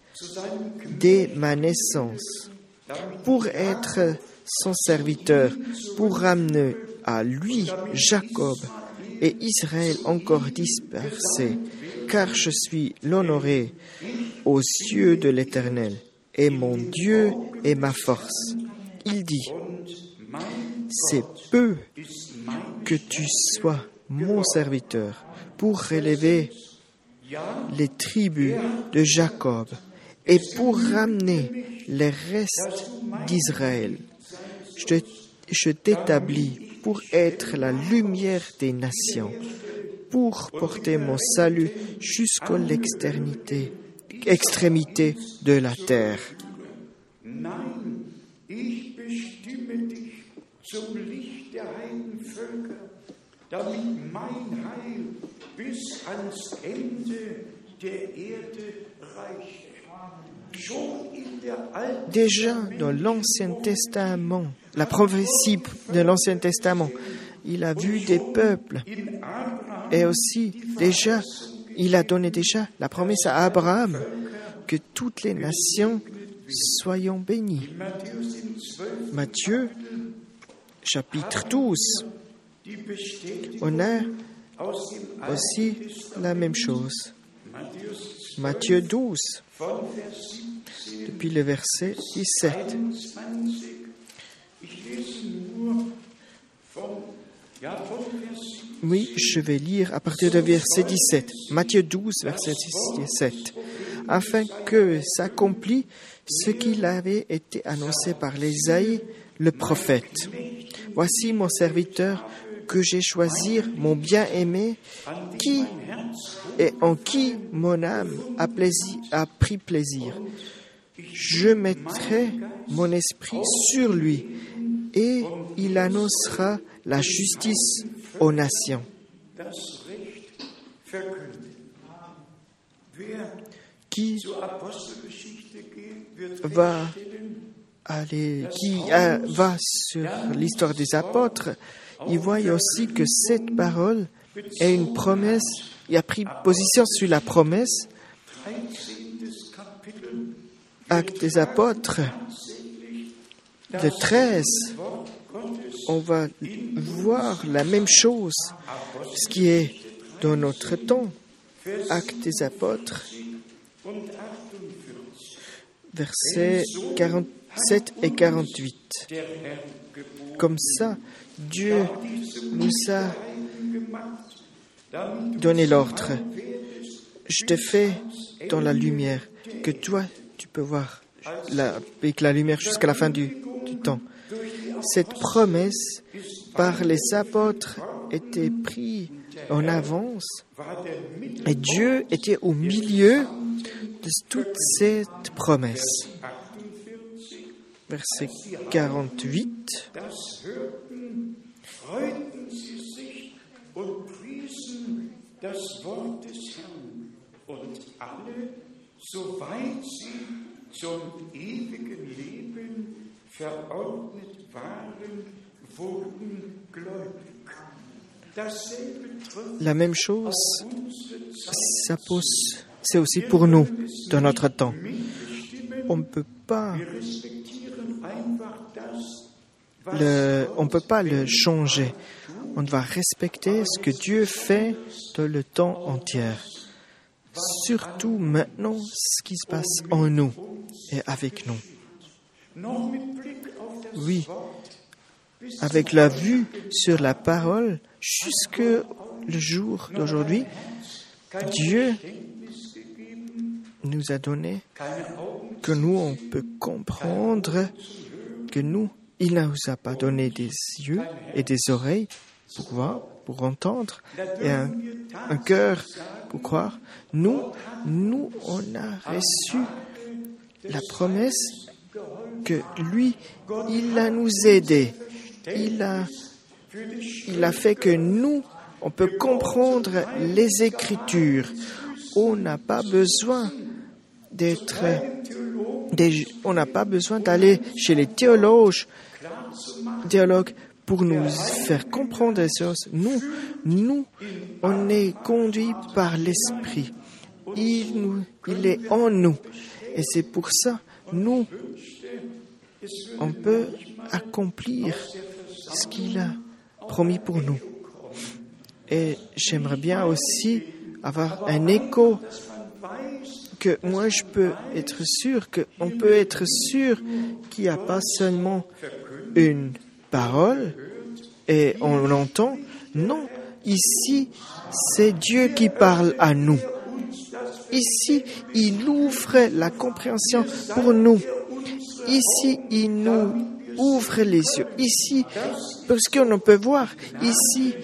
dès ma naissance, pour être son serviteur, pour ramener à lui Jacob et Israël encore dispersé, car je suis l'honoré aux yeux de l'Éternel, et mon Dieu est ma force. Il dit, c'est peu que tu sois mon serviteur pour relever les tribus de Jacob et pour ramener les restes d'Israël. Je t'établis pour être la lumière des nations, pour porter mon salut jusqu'à l'extrémité extrémité de la terre. Bis ans Ende der Erde Déjà dans l'Ancien Testament, la prophétie de l'Ancien Testament, il a vu des peuples. et aussi déjà, il a donné déjà la promesse à Abraham que toutes les nations soyons bénies. Matthäus im 12 Matthieu, chapitre 12, die Bestätigung on a aussi la même chose. Matthieu 12, von Vers 17 depuis le verset 17. 21. Ich lese nur vom, ja, von Vers 17. Oui, je vais lire à partir du verset 17. Matthieu 12, verset 17. Afin que s'accomplisse ce qu'il avait été annoncé par l'Ésaïe, le prophète. Voici mon serviteur que j'ai choisi, mon bien-aimé, qui et en qui mon âme a, a pris plaisir. Je mettrai mon esprit sur lui et il annoncera la justice aux nations. Qui va aller, qui euh, va sur l'histoire des apôtres, il voit aussi que cette parole est une promesse. Il a pris position sur la promesse. 13. Kapitel, Acte des apôtres, le 13, Wort Gottes on va voir la même chose, ce qui est dans notre temps. Acte des apôtres, und 48. versets 47 et 48. Der Herr geboren, Comme ça, Dieu nous a donné l'ordre. Je te fais dans la lumière, que toi, tu peux voir avec la lumière jusqu'à la fin du, du temps. Cette promesse par les apôtres était prise en avance et Dieu était au milieu de toute cette promesse. 48, Verset 48. Freuten sie sich und priesen das Wort des Herrn. Und alle, soweit sie zum ewigen Leben verordnet waren, wurden gläubig. La même chose, c'est aussi pour nous dans notre temps. On ne peut pas le, on peut pas le changer. On doit respecter ce que Dieu fait dans le temps entier. Surtout maintenant, ce qui se passe en nous et avec nous. Oui, avec la vue sur la parole jusque le jour d'aujourd'hui, Dieu nous a donné que nous, on peut comprendre que nous, il ne nous a pas donné des yeux et des oreilles pour voir, pour entendre, et un, un cœur pour croire. Nous, nous, on a reçu la promesse que lui, il a nous aidés. Il a, il a fait que nous, on peut comprendre les Écritures. On n'a pas besoin d'être on n'a pas besoin d'aller chez les théologues, théologues pour nous faire comprendre les choses. Nous, nous, on est conduit par l'Esprit. Il, nous, il est en nous. Et c'est pour ça, nous, on peut accomplir ce qu'il a promis pour nous. Et j'aimerais bien aussi avoir un écho que moi je peux être sûr qu'on peut être sûr qu'il n'y a pas seulement une parole et on l'entend. Non, ici c'est Dieu qui parle à nous. Ici, il ouvre la compréhension pour nous. Ici, il nous ouvre les yeux. Ici, parce qu'on peut voir. Ici,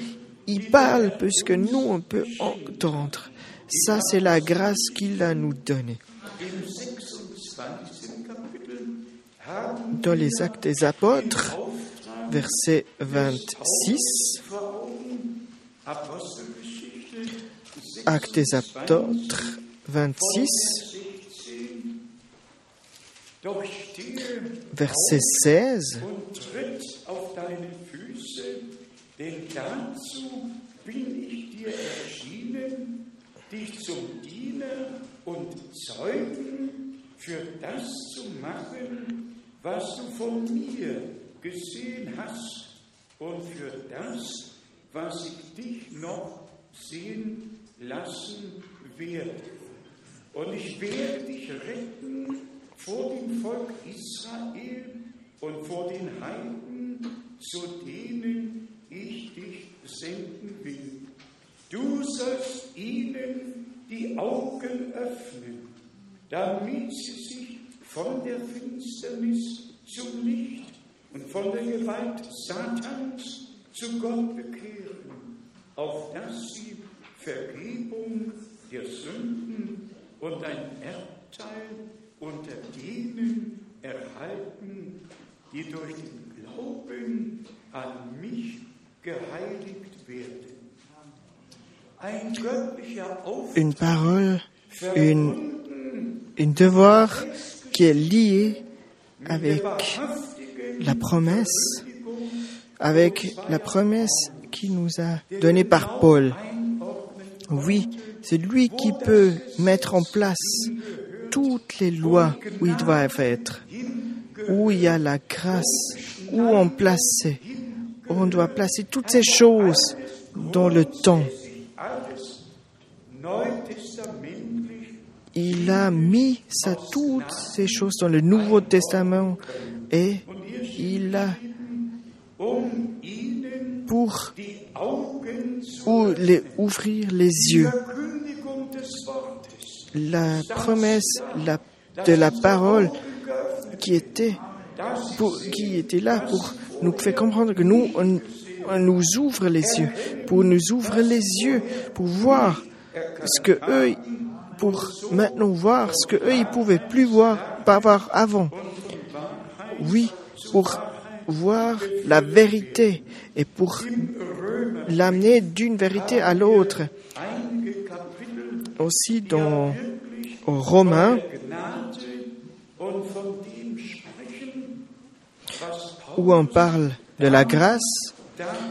il parle parce que nous, on peut entendre. Ça, c'est la grâce qu'il a nous donnée. Dans les actes des apôtres, verset 26, actes des apôtres 26, verset 16, und tritt auf deine Füße, denn dazu bin ich dir erschienen, dich zum Diener und Zeugen für das zu machen, was du von mir gesehen hast und für das, was ich dich noch sehen lassen werde. Und ich werde dich retten vor dem Volk Israel und vor den Heiden, zu denen ich dich senden will. Du sollst ihnen die Augen öffnen, damit sie sich von der Finsternis zum Licht und von der Gewalt Satans zu Gott bekehren, auf dass sie Vergebung der Sünden und ein Erbteil unter denen erhalten, die durch den Glauben an mich geheiligt werden. Ein göttlicher une parole, une, une devoir qui est liée avec la promesse, avec la promesse qu'il nous a donnée par Paul. Oui, c'est lui qui peut mettre en place toutes les lois où il doit être, où il y a la grâce, où on place, où on doit placer toutes ces choses dans le temps. Il a mis toutes ces choses dans le Nouveau Testament et il pour ou- les, ouvrir les yeux. La promesse la- de la parole qui était, pour- qui était là pour nous faire comprendre que nous, on, on nous ouvre les yeux, pour nous ouvrir les yeux, pour voir ce que eux, pour maintenant voir ce que eux ils pouvaient plus voir, pas voir avant. Oui, pour voir la vérité et pour l'amener d'une vérité à l'autre. Aussi dans Romains, où on parle de la grâce,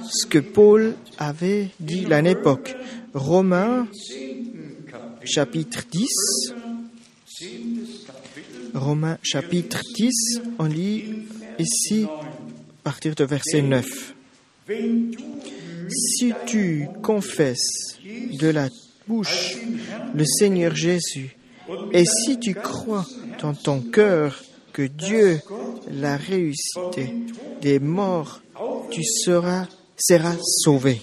ce que Paul avait dit l'année époque. Romains, chapitre 10. Romains, chapitre 10, on lit ici, à partir de verset 9. wenn du Si tu confesses de la bouche le Seigneur Jésus, et si tu crois dans ton cœur que Dieu l'a ressuscité des morts, tu seras, seras sauvé.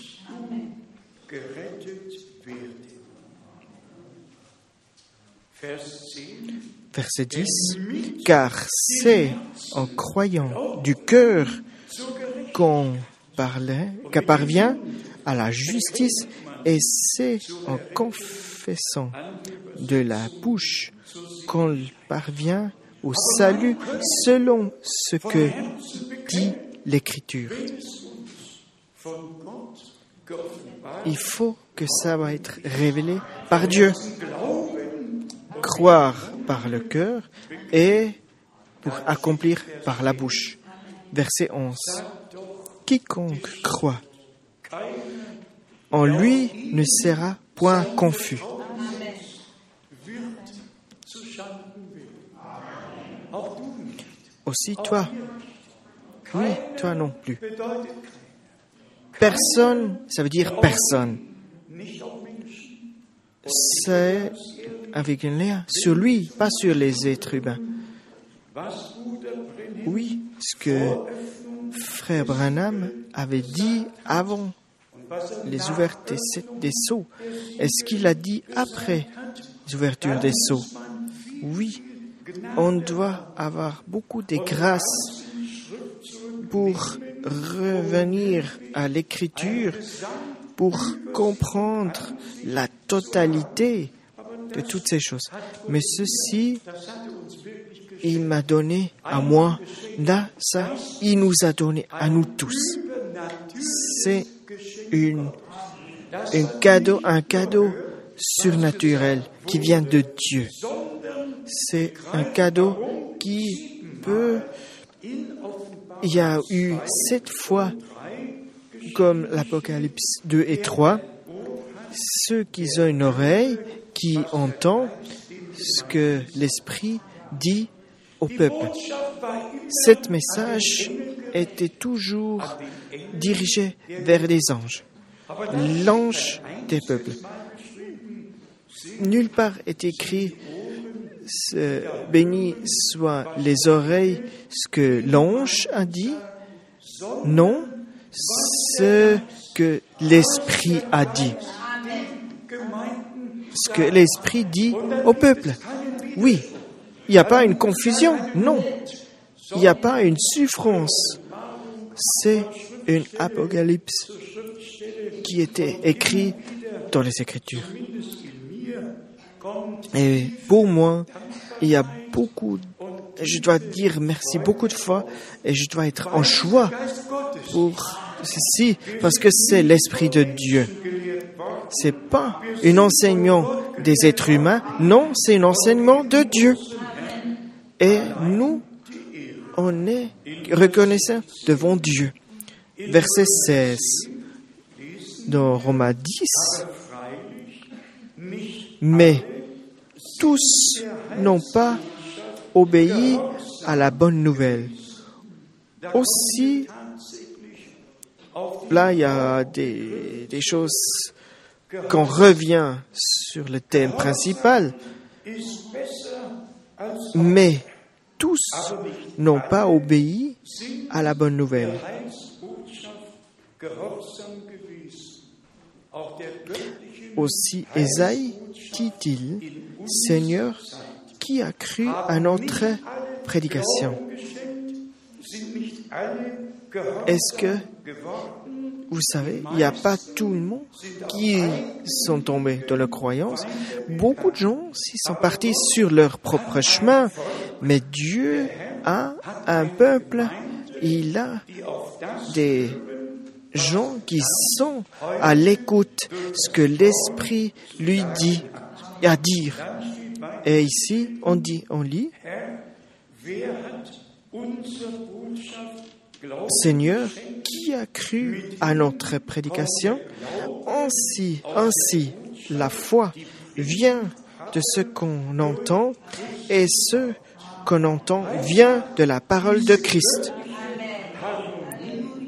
gerettet werden. Vers 10. Verset 10. Car c'est en croyant du cœur qu'on parvient à la justice, et c'est en confessant de la bouche qu'on parvient au salut selon ce que dit l'Écriture. Il faut que ça va être révélé par Dieu. Croire par le cœur et pour accomplir par la bouche. Verset 11. Quiconque croit en lui ne sera point confus. Aussi toi. Oui, toi non plus. Personne, ça veut dire personne. C'est avec un lien sur lui, pas sur les êtres humains. Oui, ce que frère Branham avait dit avant les ouvertures des, sceaux. Est-ce qu'il a dit après les ouvertures des sceaux Oui, on doit avoir beaucoup de grâce pour revenir à l'écriture, pour comprendre la totalité de toutes ces choses. Mais ceci, il m'a donné à moi, il nous a donné à nous tous. C'est un cadeau, un cadeau surnaturel qui vient de Dieu. C'est un cadeau qui peut, il y a eu sept fois, comme l'Apocalypse 2 et 3, ceux qui ont une oreille, qui entendent ce que l'Esprit dit au peuple. Cet message était toujours dirigé vers les anges, l'ange des peuples. Nulle part est écrit béni soient les oreilles, ce que l'ange a dit. Non, ce que l'Esprit a dit. Ce que l'Esprit dit au peuple. Oui, il n'y a pas une confusion, non. Il n'y a pas une souffrance. C'est une apocalypse qui était écrite dans les Écritures. Et pour moi, il y a beaucoup, je dois dire merci beaucoup de fois et je dois être en choix pour ceci parce que c'est l'Esprit de Dieu. C'est pas un enseignement des êtres humains, non, c'est un enseignement de Dieu. Et nous, on est reconnaissant devant Dieu. Verset 16 dans Romains 10. Mais tous n'ont pas obéi à la bonne nouvelle. Aussi, là, il y a des, des choses qu'on revient sur le thème principal, mais tous n'ont pas obéi à la bonne nouvelle. Aussi, Esaïe dit-il, Seigneur, qui a cru à notre prédication? Est-ce que, vous savez, il n'y a pas tout le monde qui sont tombés dans la croyance. Beaucoup de gens sont partis sur leur propre chemin, mais Dieu a un peuple, il a des gens qui sont à l'écoute ce que l'Esprit lui dit à dire. Et ici, on dit, on lit, Seigneur, qui a cru à notre prédication Ainsi, la foi vient de ce qu'on entend et ce qu'on entend vient de la parole de Christ.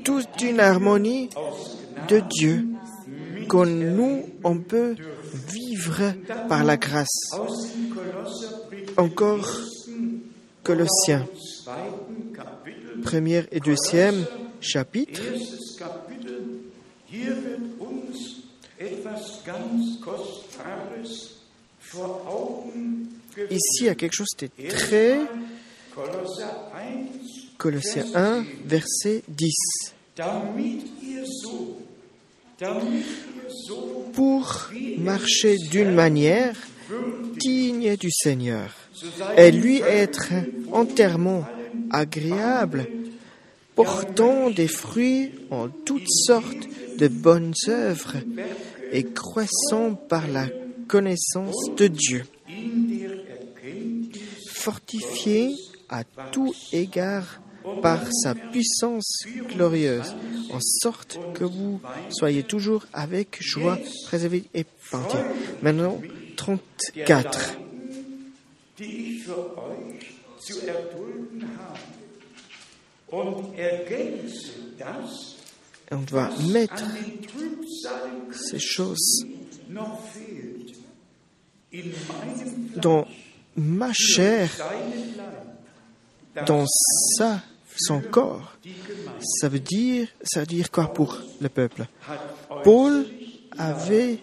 Toute une harmonie de Dieu que nous, on peut vivre par la grâce. Encore Colossiens, premier et deuxième chapitre. Ici, il y a quelque chose de très... Colossiens 1, verset 10 pour marcher d'une manière digne du Seigneur et lui être entièrement agréable, portant des fruits en toutes sortes de bonnes œuvres et croissant par la connaissance de Dieu, fortifié à tout égard par sa puissance glorieuse, en sorte que vous soyez toujours avec joie, préservés et pentis. Maintenant, 34. On va mettre ces choses dans ma chair, dans sa son corps. Ça veut dire, ça veut dire quoi pour le peuple? Paul avait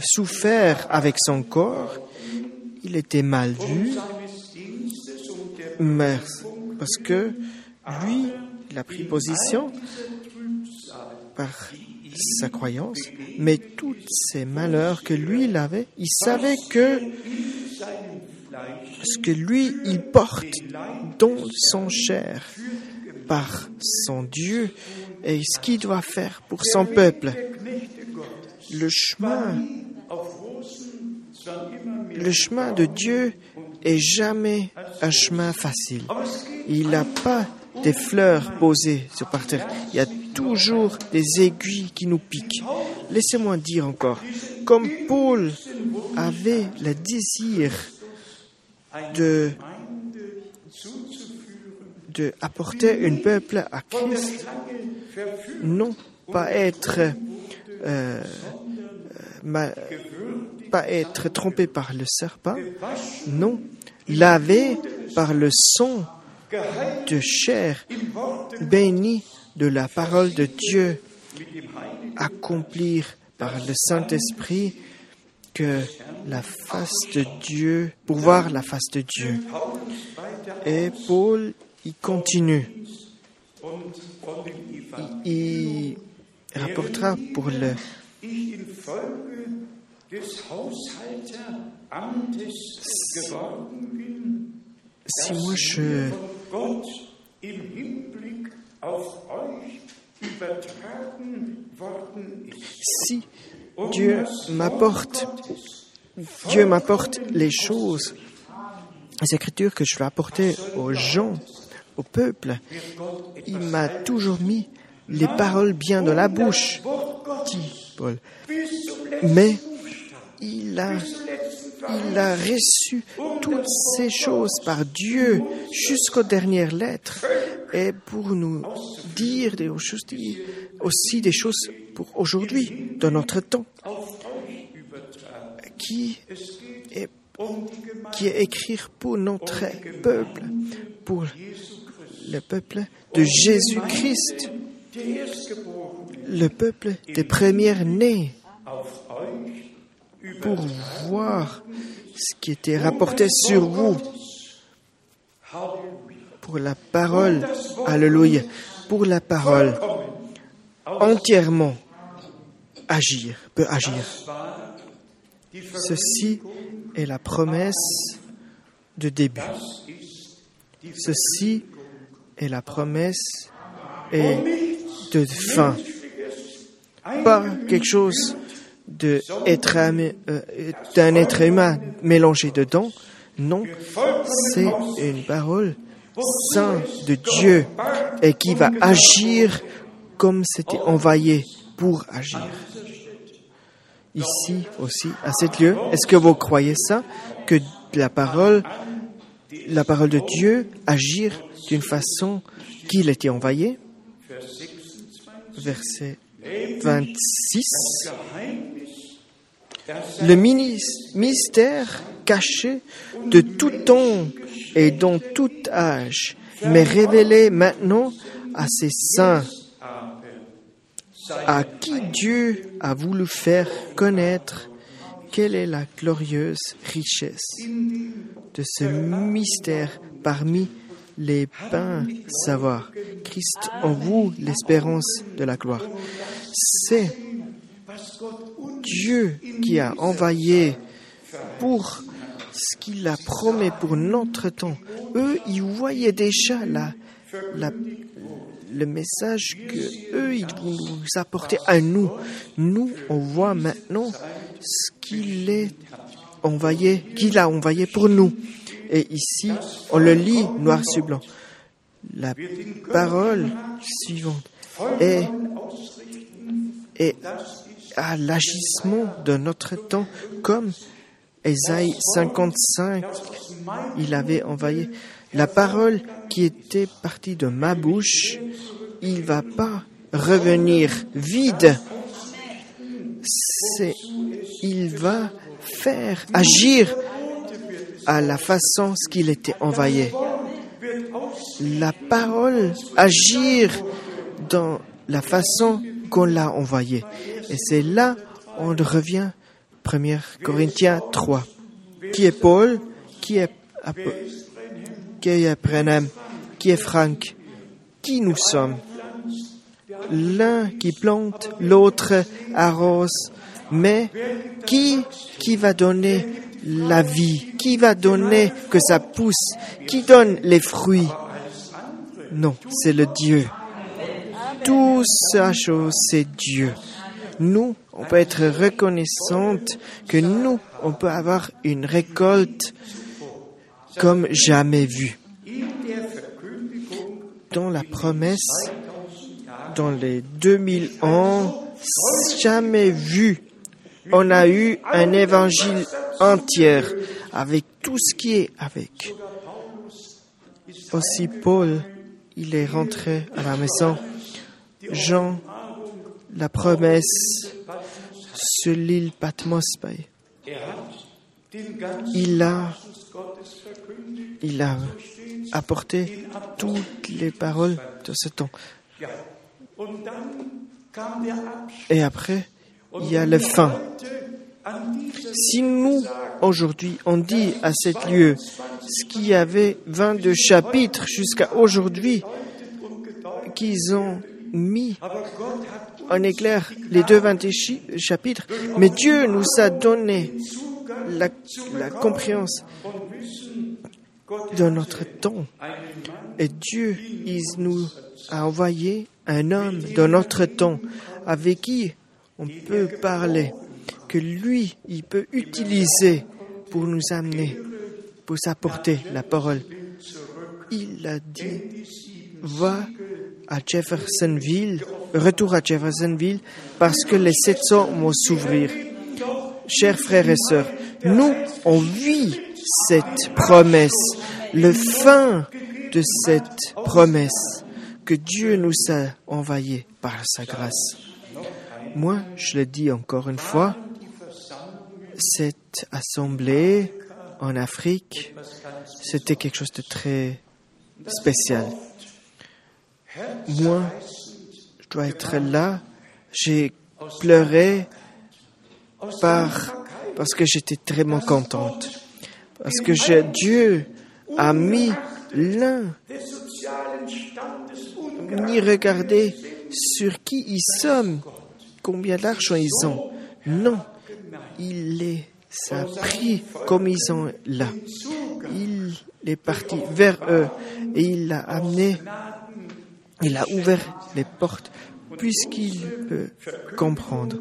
souffert avec son corps, il était mal vu, mais parce que Lui, il a pris position par sa croyance, mais tous ces malheurs que lui il avait, il savait que ce que lui il porte dans son chair par son Dieu et ce qu'il doit faire pour son peuple. Le chemin, le chemin de Dieu est jamais un chemin facile. Il n'a pas des fleurs posées sur par terre. Il y a toujours des aiguilles qui nous piquent. Laissez-moi dire encore, comme Paul avait le désir de, un peuple à Christ, non pas être euh, pas être trompé par le serpent, non, lavé par le sang de chair béni de la parole de Dieu, accomplir par le Saint-Esprit que la face de Dieu, pour voir la face de Dieu. Et Paul, il continue. Il rapportera pour le si moi je worden ist. si Dieu m'apporte Dieu m'apporte les choses, les écritures que je vais apporter aux gens, au peuple. Il m'a toujours mis les paroles bien dans la bouche, dit Paul. Mais il a, reçu toutes ces choses par Dieu jusqu'aux dernières lettres et pour nous dire des choses, aussi des choses pour aujourd'hui, dans notre temps qui est, qui est écrit pour notre peuple, pour le peuple de Jésus-Christ, le peuple des premières nés, pour voir ce qui était rapporté sur vous, pour la parole, alléluia, pour la parole, entièrement agir, peut agir. Ceci est la promesse de début. Ceci est la promesse et de fin. Pas quelque chose être euh, d'un être humain mélangé dedans. Non, c'est une parole sainte de Dieu et qui va agir comme c'était envoyé pour agir ici aussi, à cet lieu. Est-ce que vous croyez ça Que la parole, la parole de Dieu agir d'une façon qu'il était envoyé? Verset 26. Le mystère caché de tout temps et dans tout âge, mais révélé maintenant à ses saints. À qui Dieu a voulu faire connaître quelle est la glorieuse richesse de ce mystère parmi les pains savoir. Christ en vous, l'espérance de la gloire. C'est Dieu qui a envoyé pour ce qu'il a promis pour notre temps. Eux, ils voyaient déjà la, le message que eux ils vont nous apporter à nous. Nous, on voit maintenant ce qu'il est envoyé, qu'il a envoyé pour nous. Et ici, on le lit noir sur blanc. La parole suivante est, à l'agissement de notre temps, comme Ésaïe 55, il avait envoyé la parole qui était partie de ma bouche, il va pas revenir vide. Il va faire agir à la façon qu'il était envoyé. La parole agir dans la façon qu'on l'a envoyé. Et c'est là on revient 1 Corinthiens 3. Qui est Paul? Qui est qui est Qui est Frank qui nous sommes? L'un qui plante, l'autre arrose. Mais qui, qui va donner la vie? Qui va donner que ça pousse? Qui donne les fruits? Non, c'est le Dieu. Tout ça chose, c'est Dieu. Nous, on peut être reconnaissante que nous, on peut avoir une récolte comme jamais vue. Dans la promesse, dans les 2000 ans, jamais vu, on a eu un évangile entier avec tout ce qui est avec. Aussi Paul, il est rentré à la maison. Jean, la promesse sur l'île Patmos. Il a, il a apporté toutes les paroles de ce temps. Et après, il y a le fin. Si nous, aujourd'hui, on dit à cet lieu ce qu'il y avait 22 chapitres jusqu'à aujourd'hui, qu'ils ont mis en éclair les deux 20 chapitres, mais Dieu nous a donné la, compréhension de notre temps. Et Dieu, nous a envoyé un homme de notre temps avec qui on peut parler, que lui, il peut utiliser pour nous amener, pour s'apporter la parole. Il a dit, va à Jeffersonville, retour à Jeffersonville, parce que les 700 vont s'ouvrir. Chers frères et sœurs, nous, on vit cette promesse, le fin de cette promesse que Dieu nous a envoyée par sa grâce. Moi, je le dis encore une fois, cette assemblée en Afrique, c'était quelque chose de très spécial. Moi, je dois être là. J'ai pleuré par, parce que j'étais très contente. Parce que Dieu a mis l'un, ni regarder sur qui ils sont, combien d'argent ils ont. Non, il les a pris comme ils sont là. Il est parti vers eux et il l'a amené il a ouvert les portes puisqu'il peut comprendre.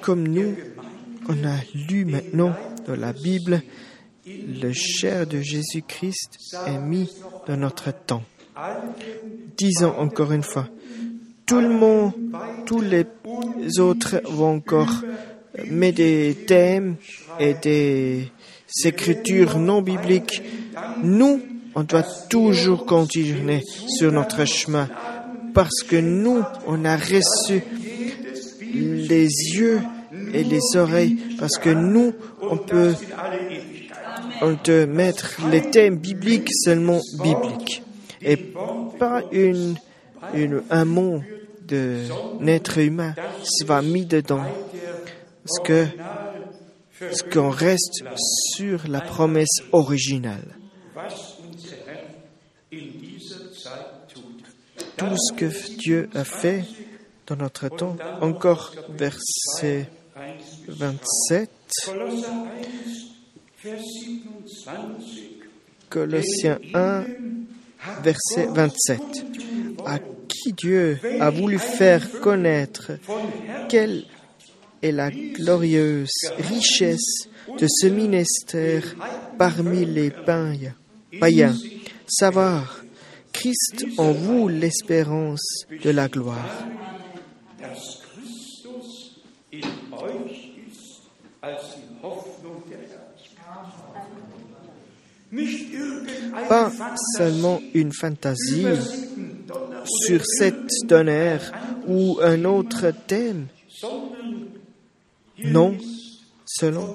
Comme nous, on a lu maintenant dans la Bible, le chair de Jésus-Christ est mis dans notre temps. Disons encore une fois, tout le monde, tous les autres vont encore mettre des thèmes et des écritures non bibliques. Nous, on doit toujours continuer sur notre chemin parce que nous, on a reçu les yeux et les oreilles parce que nous, on peut on mettre les thèmes bibliques seulement bibliques et pas une un mot d'un être humain va mis dedans. Ce que ce qu'on reste sur la promesse originale. tout ce que Dieu a fait dans notre temps. Encore verset 27. Colossiens 1, verset 27. À Dieu a voulu faire connaître quelle est la glorieuse richesse de ce ministère parmi les païens. Savoir Christ en vous l'espérance de la gloire. Pas seulement une fantaisie sur cette tonnerre ou un autre thème. Non, selon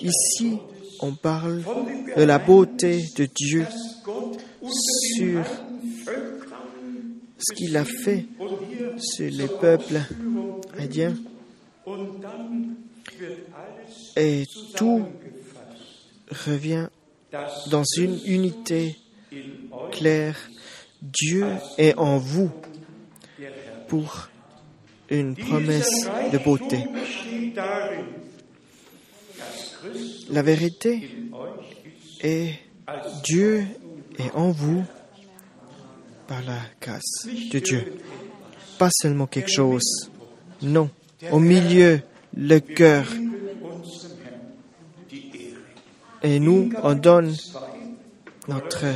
ici on parle de la beauté de Dieu sur ce qu'il a fait sur les peuples indiens. Et tout revient dans une unité clair. Dieu est en vous pour une promesse de beauté. La vérité est Dieu est en vous par la grâce de Dieu. Pas seulement quelque chose. Non. Au milieu, le cœur. Et nous, on donne notre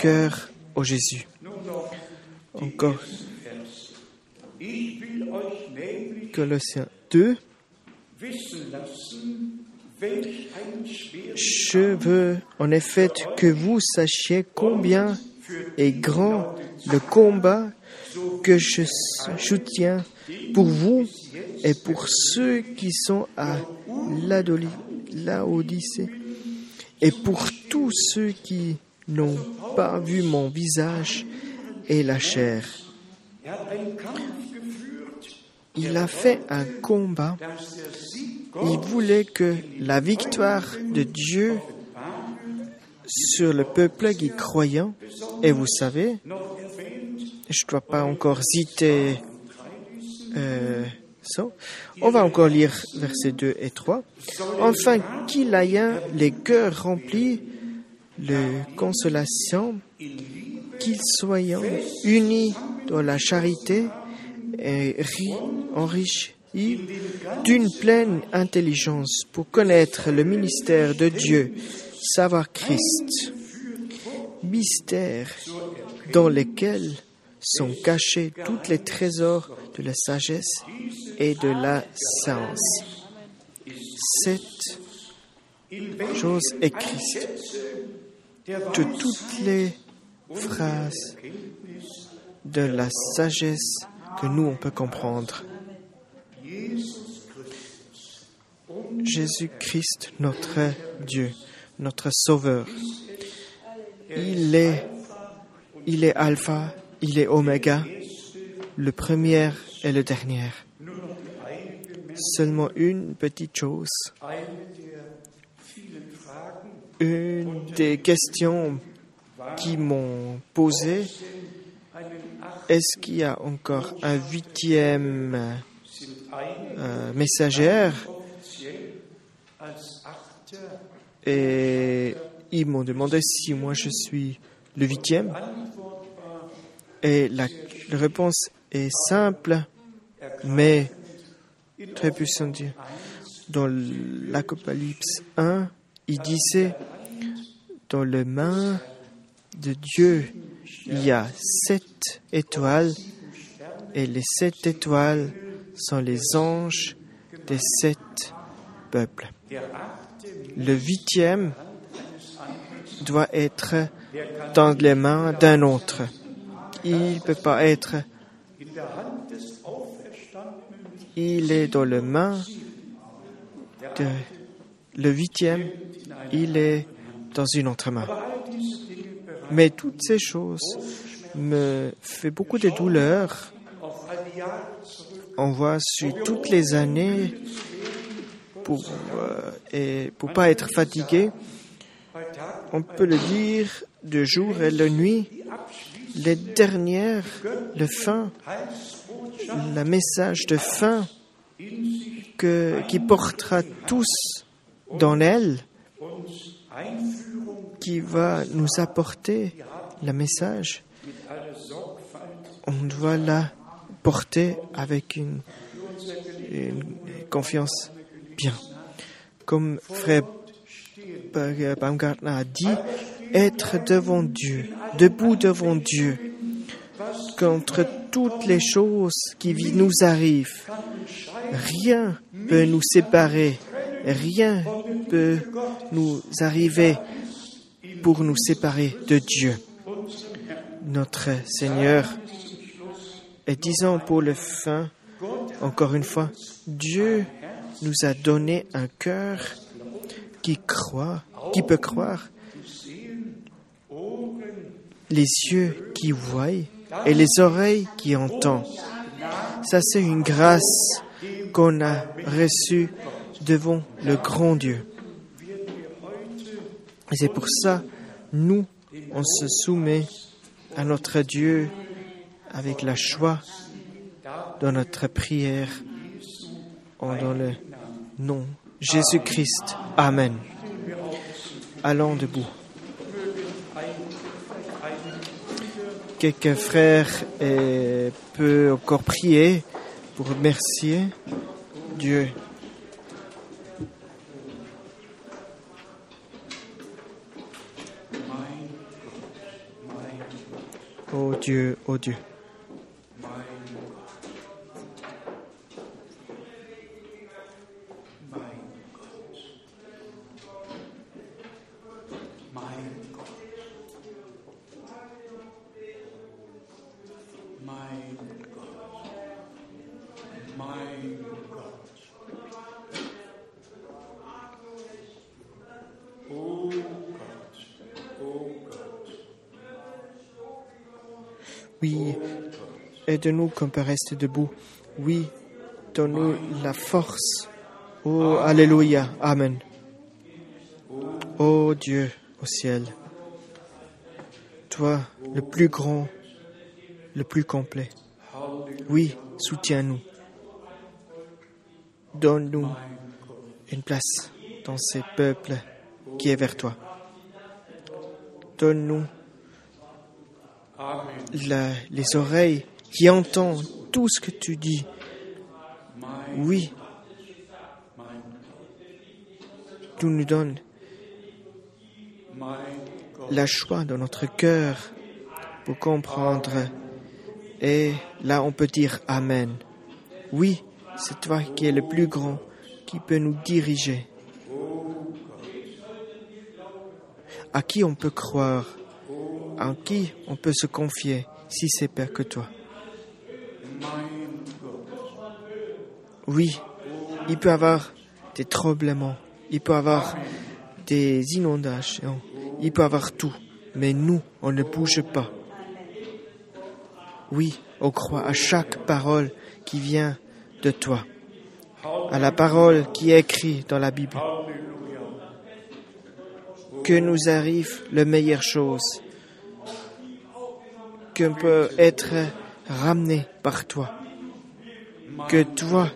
cœur au Jésus. Encore Colossiens 2. wissen lassen, welch ein schweres Je veux en effet que vous sachiez combien est grand le combat que je soutiens pour vous et pour ceux qui sont à l'Odyssée et pour tous ceux qui n'ont pas vu mon visage et la chair. Il a fait un combat. Il voulait que la victoire de Dieu sur le peuple qui croyant, et vous savez, je ne dois pas encore citer euh, ça. On va encore lire versets 2 et 3. Enfin, qu'il ait les cœurs remplis de consolation, qu'ils soient unis dans la charité et ri- enrichis d'une pleine intelligence pour connaître le ministère de Dieu, savoir Christ, mystère dans lequel sont cachés tous les trésors de la sagesse et de la science. Cette chose est Christ. De toutes les phrases de la sagesse que nous on peut comprendre. Jésus-Christ, notre Dieu, notre Sauveur. Il est, Alpha, il est Oméga, le premier et le dernier. Seulement une petite chose, une des questions qui m'ont posé, est-ce qu'il y a encore un huitième euh, messagère et ils m'ont demandé si moi je suis le huitième. Et la, réponse est simple, mais très puissante. Dans l'Apocalypse 1, il disait, dans les mains de Dieu, il y a sept étoiles, et les sept étoiles sont les anges des sept peuples. Le huitième doit être dans les mains d'un autre. Il ne peut pas être. Il est dans les mains de le huitième. Il est dans une autre main. Mais toutes ces choses me fait beaucoup de douleur. On voit sur toutes les années pour euh, et pour pas être fatigué. On peut le dire de jour et de nuit. Les dernières, le fin, le message de fin qui portera tous dans elle, qui va nous apporter le message. On doit la porter avec une, confiance bien. Comme frère Baumgartner a dit, être devant Dieu, debout devant Dieu, contre toutes les choses qui nous arrivent. Rien peut nous séparer, rien peut nous arriver pour nous séparer de Dieu. Notre Seigneur, et disons pour le fin, encore une fois, Dieu nous a donné un cœur qui croit, qui peut croire, les yeux qui voient et les oreilles qui entendent. Ça, c'est une grâce qu'on a reçue devant le grand Dieu. Et c'est pour ça, nous, on se soumet à notre Dieu avec la joie dans notre prière en dans le nom Jésus-Christ. Amen. Allons debout. Quelques frères peuvent encore prier pour remercier Dieu. Oh Dieu, oh Dieu. Oui, aide-nous qu'on peut rester debout. Oui, donne-nous la force. Oh, Alléluia. Amen. Oh Dieu au ciel, toi, le plus grand, le plus complet. Oui, soutiens-nous. Donne-nous une place dans ces peuples qui est vers toi. Donne-nous. Les oreilles qui entendent tout ce que tu dis. Oui, tu nous donnes la joie dans notre cœur pour comprendre. Et là, on peut dire Amen. Oui, c'est toi qui es le plus grand, qui peut nous diriger. À qui on peut croire, à qui on peut se confier, si c'est Père que toi. Oui, il peut avoir des tremblements, il peut avoir des inondations, il peut avoir tout, mais nous, on ne bouge pas. Oui, on croit à chaque parole qui vient de toi, à la parole qui est écrite dans la Bible. Que nous arrive la meilleure chose, qu'on peut être ramené par toi, que toi,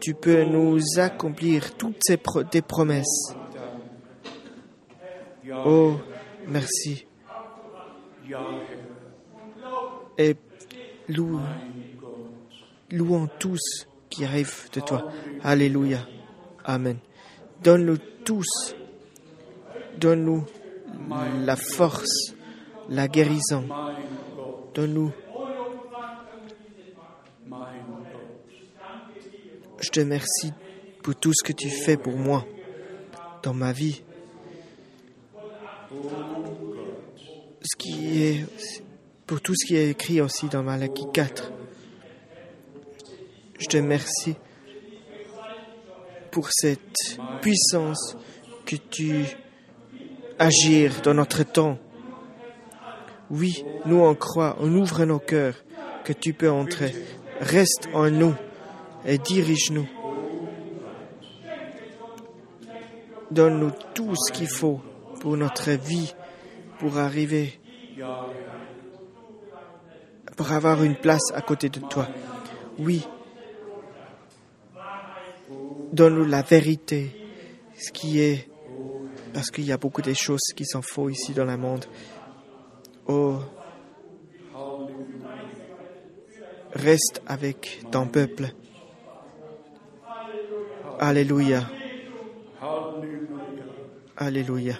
tu peux nous accomplir toutes ces tes promesses. Oh, merci. Et lou- louons tous qui arrivent de toi. Alléluia. Amen. Donne-nous tous, donne-nous la force, la guérison. Donne-nous, je te remercie pour tout ce que tu fais pour moi dans ma vie. Pour tout ce qui est écrit aussi dans Malachie 4. Je te remercie pour cette puissance que tu agir dans notre temps. Oui, nous on croit, on ouvre nos cœurs que tu peux entrer. Reste en nous et dirige-nous. Donne-nous tout ce qu'il faut pour notre vie, pour arriver, pour avoir une place à côté de toi. Oui. Donne-nous la vérité, ce qui est, parce qu'il y a beaucoup de choses qui sont faux ici dans le monde. Oh, reste avec ton peuple. Alléluia. Alléluia.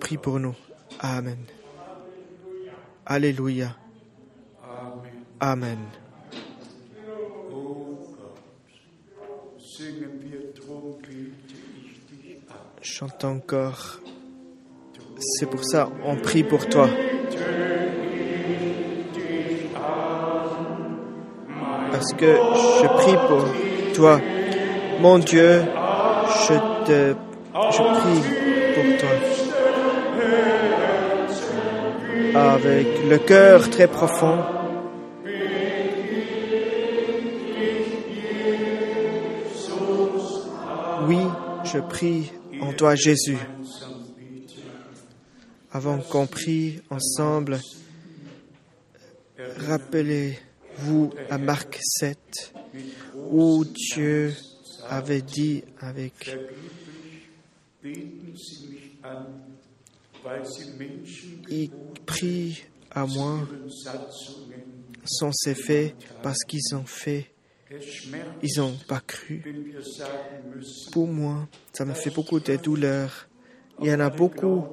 Prie pour nous. Amen. Alléluia. Amen. Chante encore. C'est pour ça on prie pour toi. Parce que je prie pour toi. Mon Dieu, je te je prie pour toi. Avec le cœur très profond. Oui, je prie en toi Jésus. Avons compris ensemble, rappelez-vous à Marc 7, où Dieu avait dit avec Beten Sie mich an, weil Sie Menschen Il prie à moi sans ces faits parce qu'ils ont fait, ils n'ont pas cru. Pour moi, ça me fait beaucoup de douleur. Il y en a beaucoup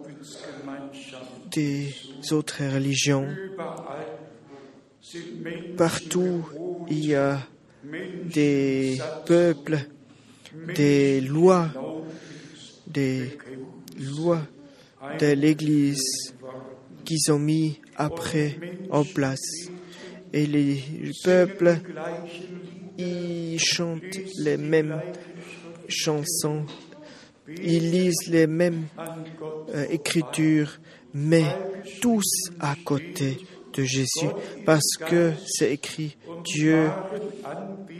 des autres religions. Partout, il y a des peuples, des lois, des lois de l'Église qu'ils ont mis après en place. Et les peuples, ils chantent les mêmes chansons, ils lisent les mêmes euh, écritures, mais tous à côté de Jésus, parce que c'est écrit Dieu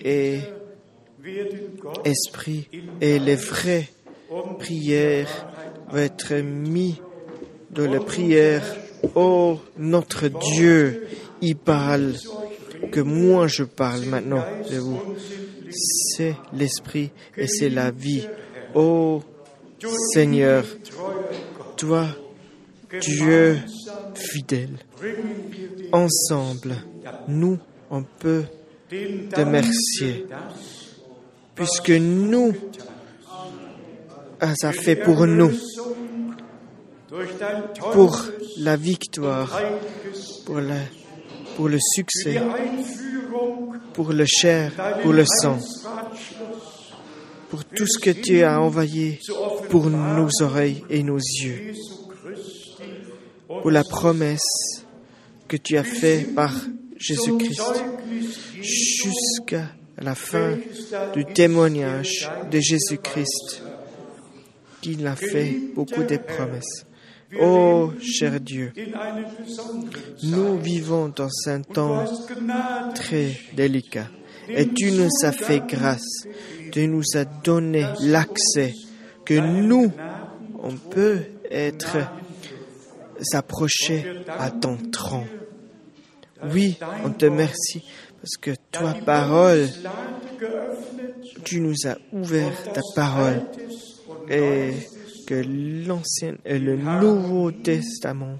est esprit et les vraies prières vont être mis dans la prière. Oh, notre Dieu, il parle que moi je parle maintenant de vous. C'est l'esprit et c'est la vie. Oh, Seigneur, toi, Dieu fidèle, ensemble, nous, on peut te remercier. Puisque nous, ah, ça fait pour nous, pour la victoire, pour, pour le succès, pour le chair, pour le sang, pour tout ce que tu as envoyé pour nos oreilles et nos yeux, pour la promesse que tu as faite par Jésus-Christ, jusqu'à la fin du témoignage de Jésus-Christ, qu'il a fait beaucoup de promesses. Oh, cher Dieu, nous vivons dans un temps très délicat. Et tu nous as fait grâce. Tu nous as donné l'accès que nous, on peut être s'approcher à ton trône. Oui, on te remercie parce que toi, parole, tu nous as ouvert ta parole et que l'Ancien et le Nouveau Testament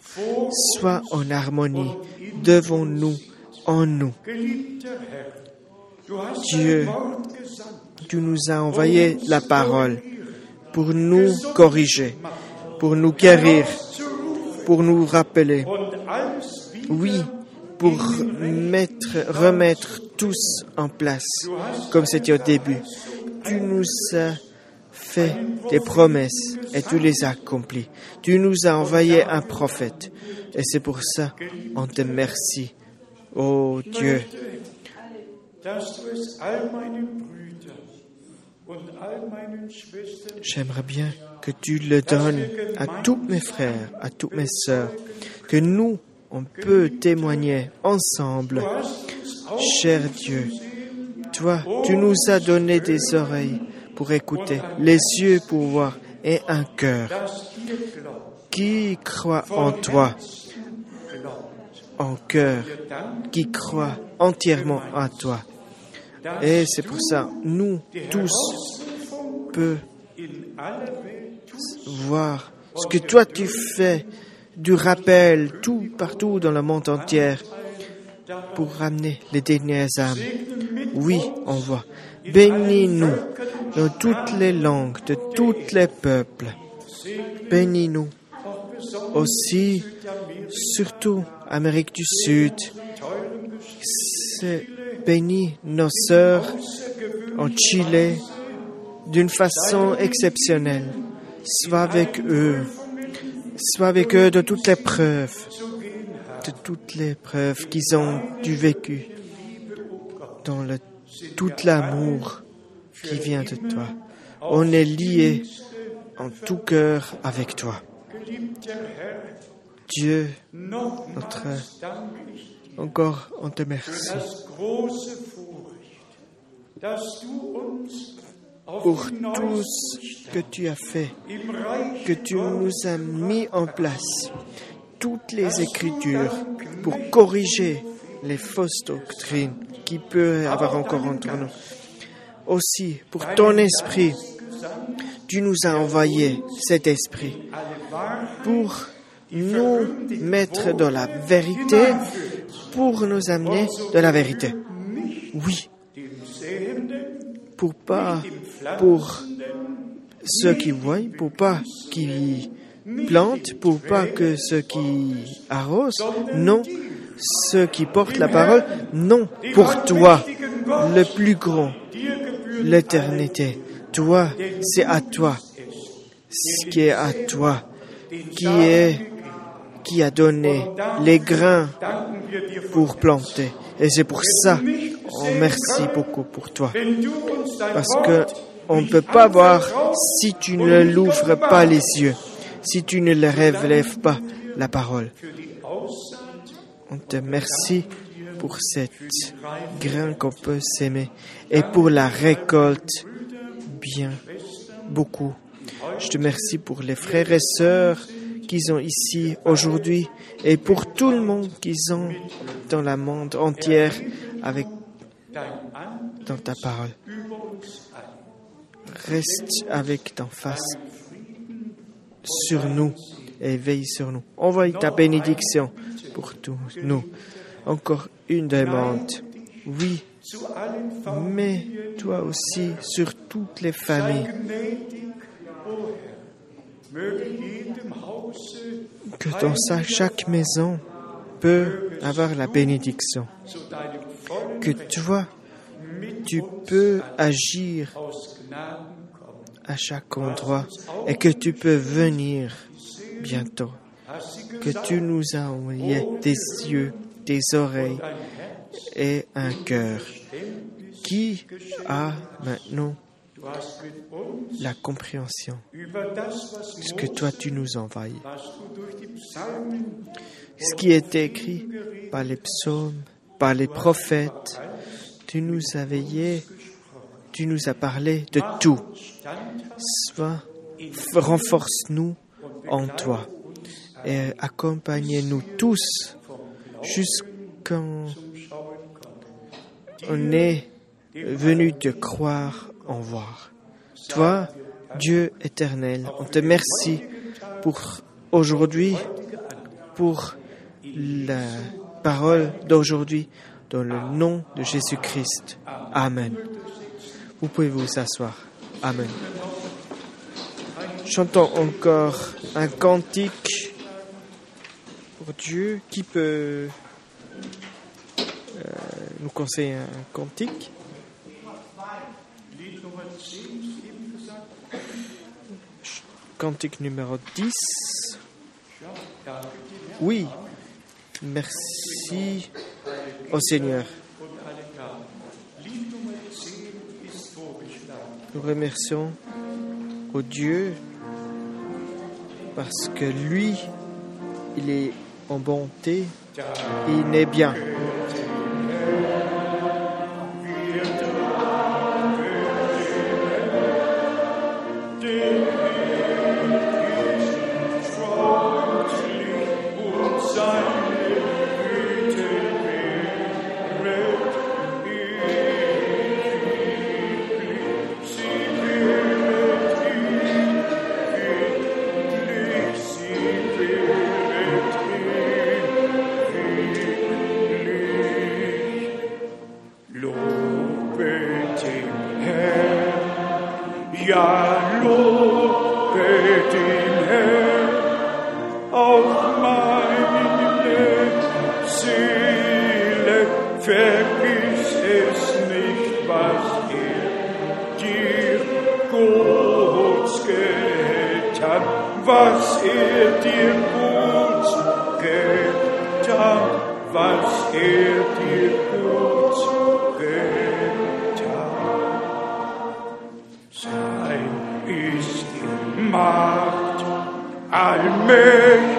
soient en harmonie devant nous, en nous. Dieu, tu nous as envoyé la parole pour nous corriger, pour nous guérir, pour nous rappeler, oui, pour mettre, remettre tous en place, comme c'était au début. Tu nous as fait des promesses et tu les as accomplies. Tu nous as envoyé un prophète et c'est pour ça on te remercie. Oh Dieu, j'aimerais bien que tu le donnes à tous mes frères, à toutes mes sœurs, que nous, on peut témoigner ensemble. Cher Dieu, toi, tu nous as donné des oreilles pour écouter, les yeux pour voir et un cœur. Qui croit en toi, en cœur, qui croit entièrement en toi? Et c'est pour ça, nous tous peut voir ce que toi tu fais du rappel tout partout dans le monde entier pour ramener les dernières âmes. Oui, on voit. Bénis-nous dans toutes les langues, de tous les peuples. Bénis-nous aussi, surtout Amérique du Sud. Bénis nos sœurs en Chili d'une façon exceptionnelle. Sois avec eux. Sois avec eux de toutes les preuves, de toutes les preuves qu'ils ont du vécu, dans le, tout l'amour qui vient de toi. On est liés en tout cœur avec toi. Dieu, notre encore on te merci pour tout ce que tu as fait, que tu nous as mis en place. toutes les Écritures pour corriger les fausses doctrines qui peuvent avoir encore entre nous. Aussi, pour ton esprit, tu nous as envoyé cet esprit pour nous mettre dans la vérité, pour nous amener de la vérité. Oui, pour pas pour ceux qui voient, pour pas qui plantent, pour pas que ceux qui arrosent, non, ceux qui portent la parole, non, pour toi, le plus grand, l'éternité. Toi, c'est à toi, ce qui est à toi, qui est, qui a donné les grains pour planter. Et c'est pour ça, on merci beaucoup pour toi. Parce que on ne peut pas voir si tu ne l'ouvres pas les yeux, si tu ne le révèles pas la parole. On te remercie pour cette grain qu'on peut s'aimer et pour la récolte bien beaucoup. Je te remercie pour les frères et sœurs qui sont ici aujourd'hui et pour tout le monde qui sont dans la monde entière avec dans ta parole. Reste avec ton face sur nous et veille sur nous. Envoie ta bénédiction pour tous nous. Encore une demande. Oui, mais toi aussi sur toutes les familles. Que dans chaque maison peut avoir la bénédiction. Que toi, tu peux agir à chaque endroit et que tu peux venir bientôt. Que tu nous as envoyé des yeux, des oreilles et un cœur qui a maintenant la compréhension. Ce que toi tu nous Psalmen Ce qui est écrit par les psaumes, par les prophètes, tu nous as veillé, tu nous as parlé de tout. Sois, renforce-nous en toi et accompagne-nous tous jusqu'en on est venu te croire en voir. Toi, Dieu éternel, on te remercie pour aujourd'hui, pour la parole d'aujourd'hui, dans le nom de Jésus-Christ. Amen. Vous pouvez vous asseoir. Amen. Chantons encore un cantique pour Dieu. Qui peut euh, nous conseiller un cantique Cantique numéro 10. ja, danke dir Oui. Merci au Seigneur. und alle Gaben. Lied Nummer 10 ist vorgeschlagen. Nous remercions au Dieu parce que lui, il est en bonté, il est bien. Ja, lobet den Herrn, auch meine Seele vergiss es nicht, was er dir gut getan, was er dir gut getan, was er I allmählich.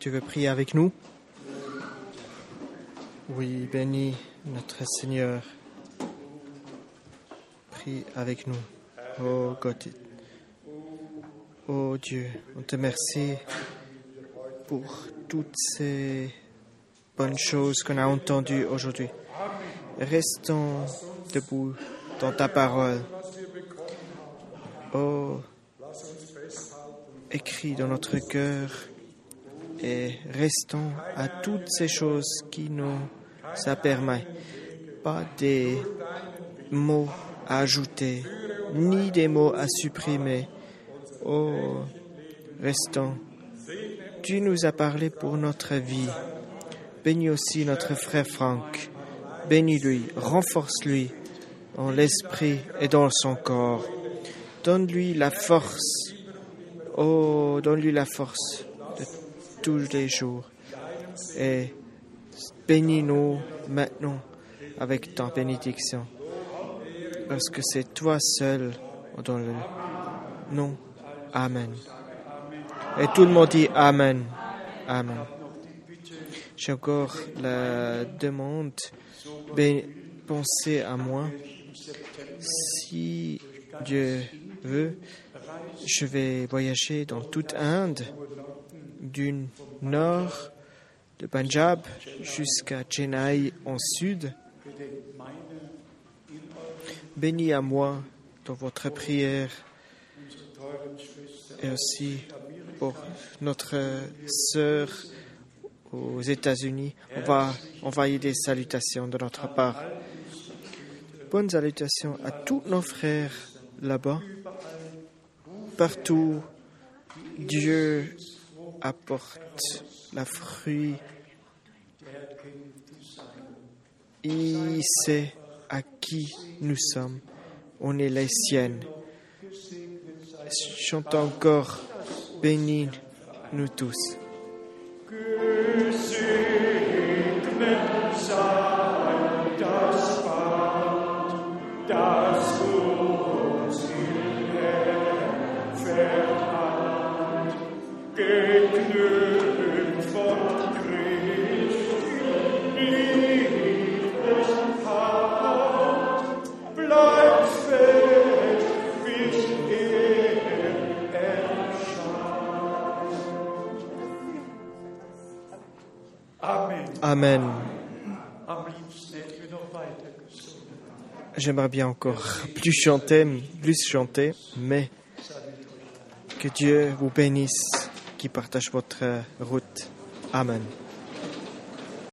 Tu veux prier avec nous? Oui, bénis notre Seigneur. Prie avec nous. Oh Gott, oh Dieu, on te remercie pour toutes ces bonnes choses qu'on a entendues aujourd'hui. Restons debout dans ta parole. Oh, écrit dans notre cœur et restons à toutes ces choses qui nous ça permet. Pas des mots à ajouter, ni des mots à supprimer. Oh, restons. Tu nous as parlé pour notre vie. Bénis aussi notre frère Franck. Bénis-lui, renforce-lui dans l'esprit et dans son corps. Donne-lui la force Oh, donne-lui la force tous les jours. Et bénis-nous maintenant avec ta bénédiction. Parce que c'est toi seul dans le nom. Amen. Et tout le monde dit Amen. Amen. J'ai encore la demande. Ben, pensez à moi. Si Dieu veut, je vais voyager dans toute Inde, du nord de Punjab jusqu'à Chennai en sud. Bénis à moi dans votre prière et aussi pour notre sœur aux États-Unis. On va envoyer des salutations de notre part. Bonnes salutations à tous nos frères là-bas partout, Dieu apporte la fruit. Il sait à qui nous sommes. On est les siennes. Chante encore, bénis nous tous. Gesungen. J'aimerais bien encore plus chanter, plus chanter, mais que Dieu vous bénisse, qui partage votre route. Amen.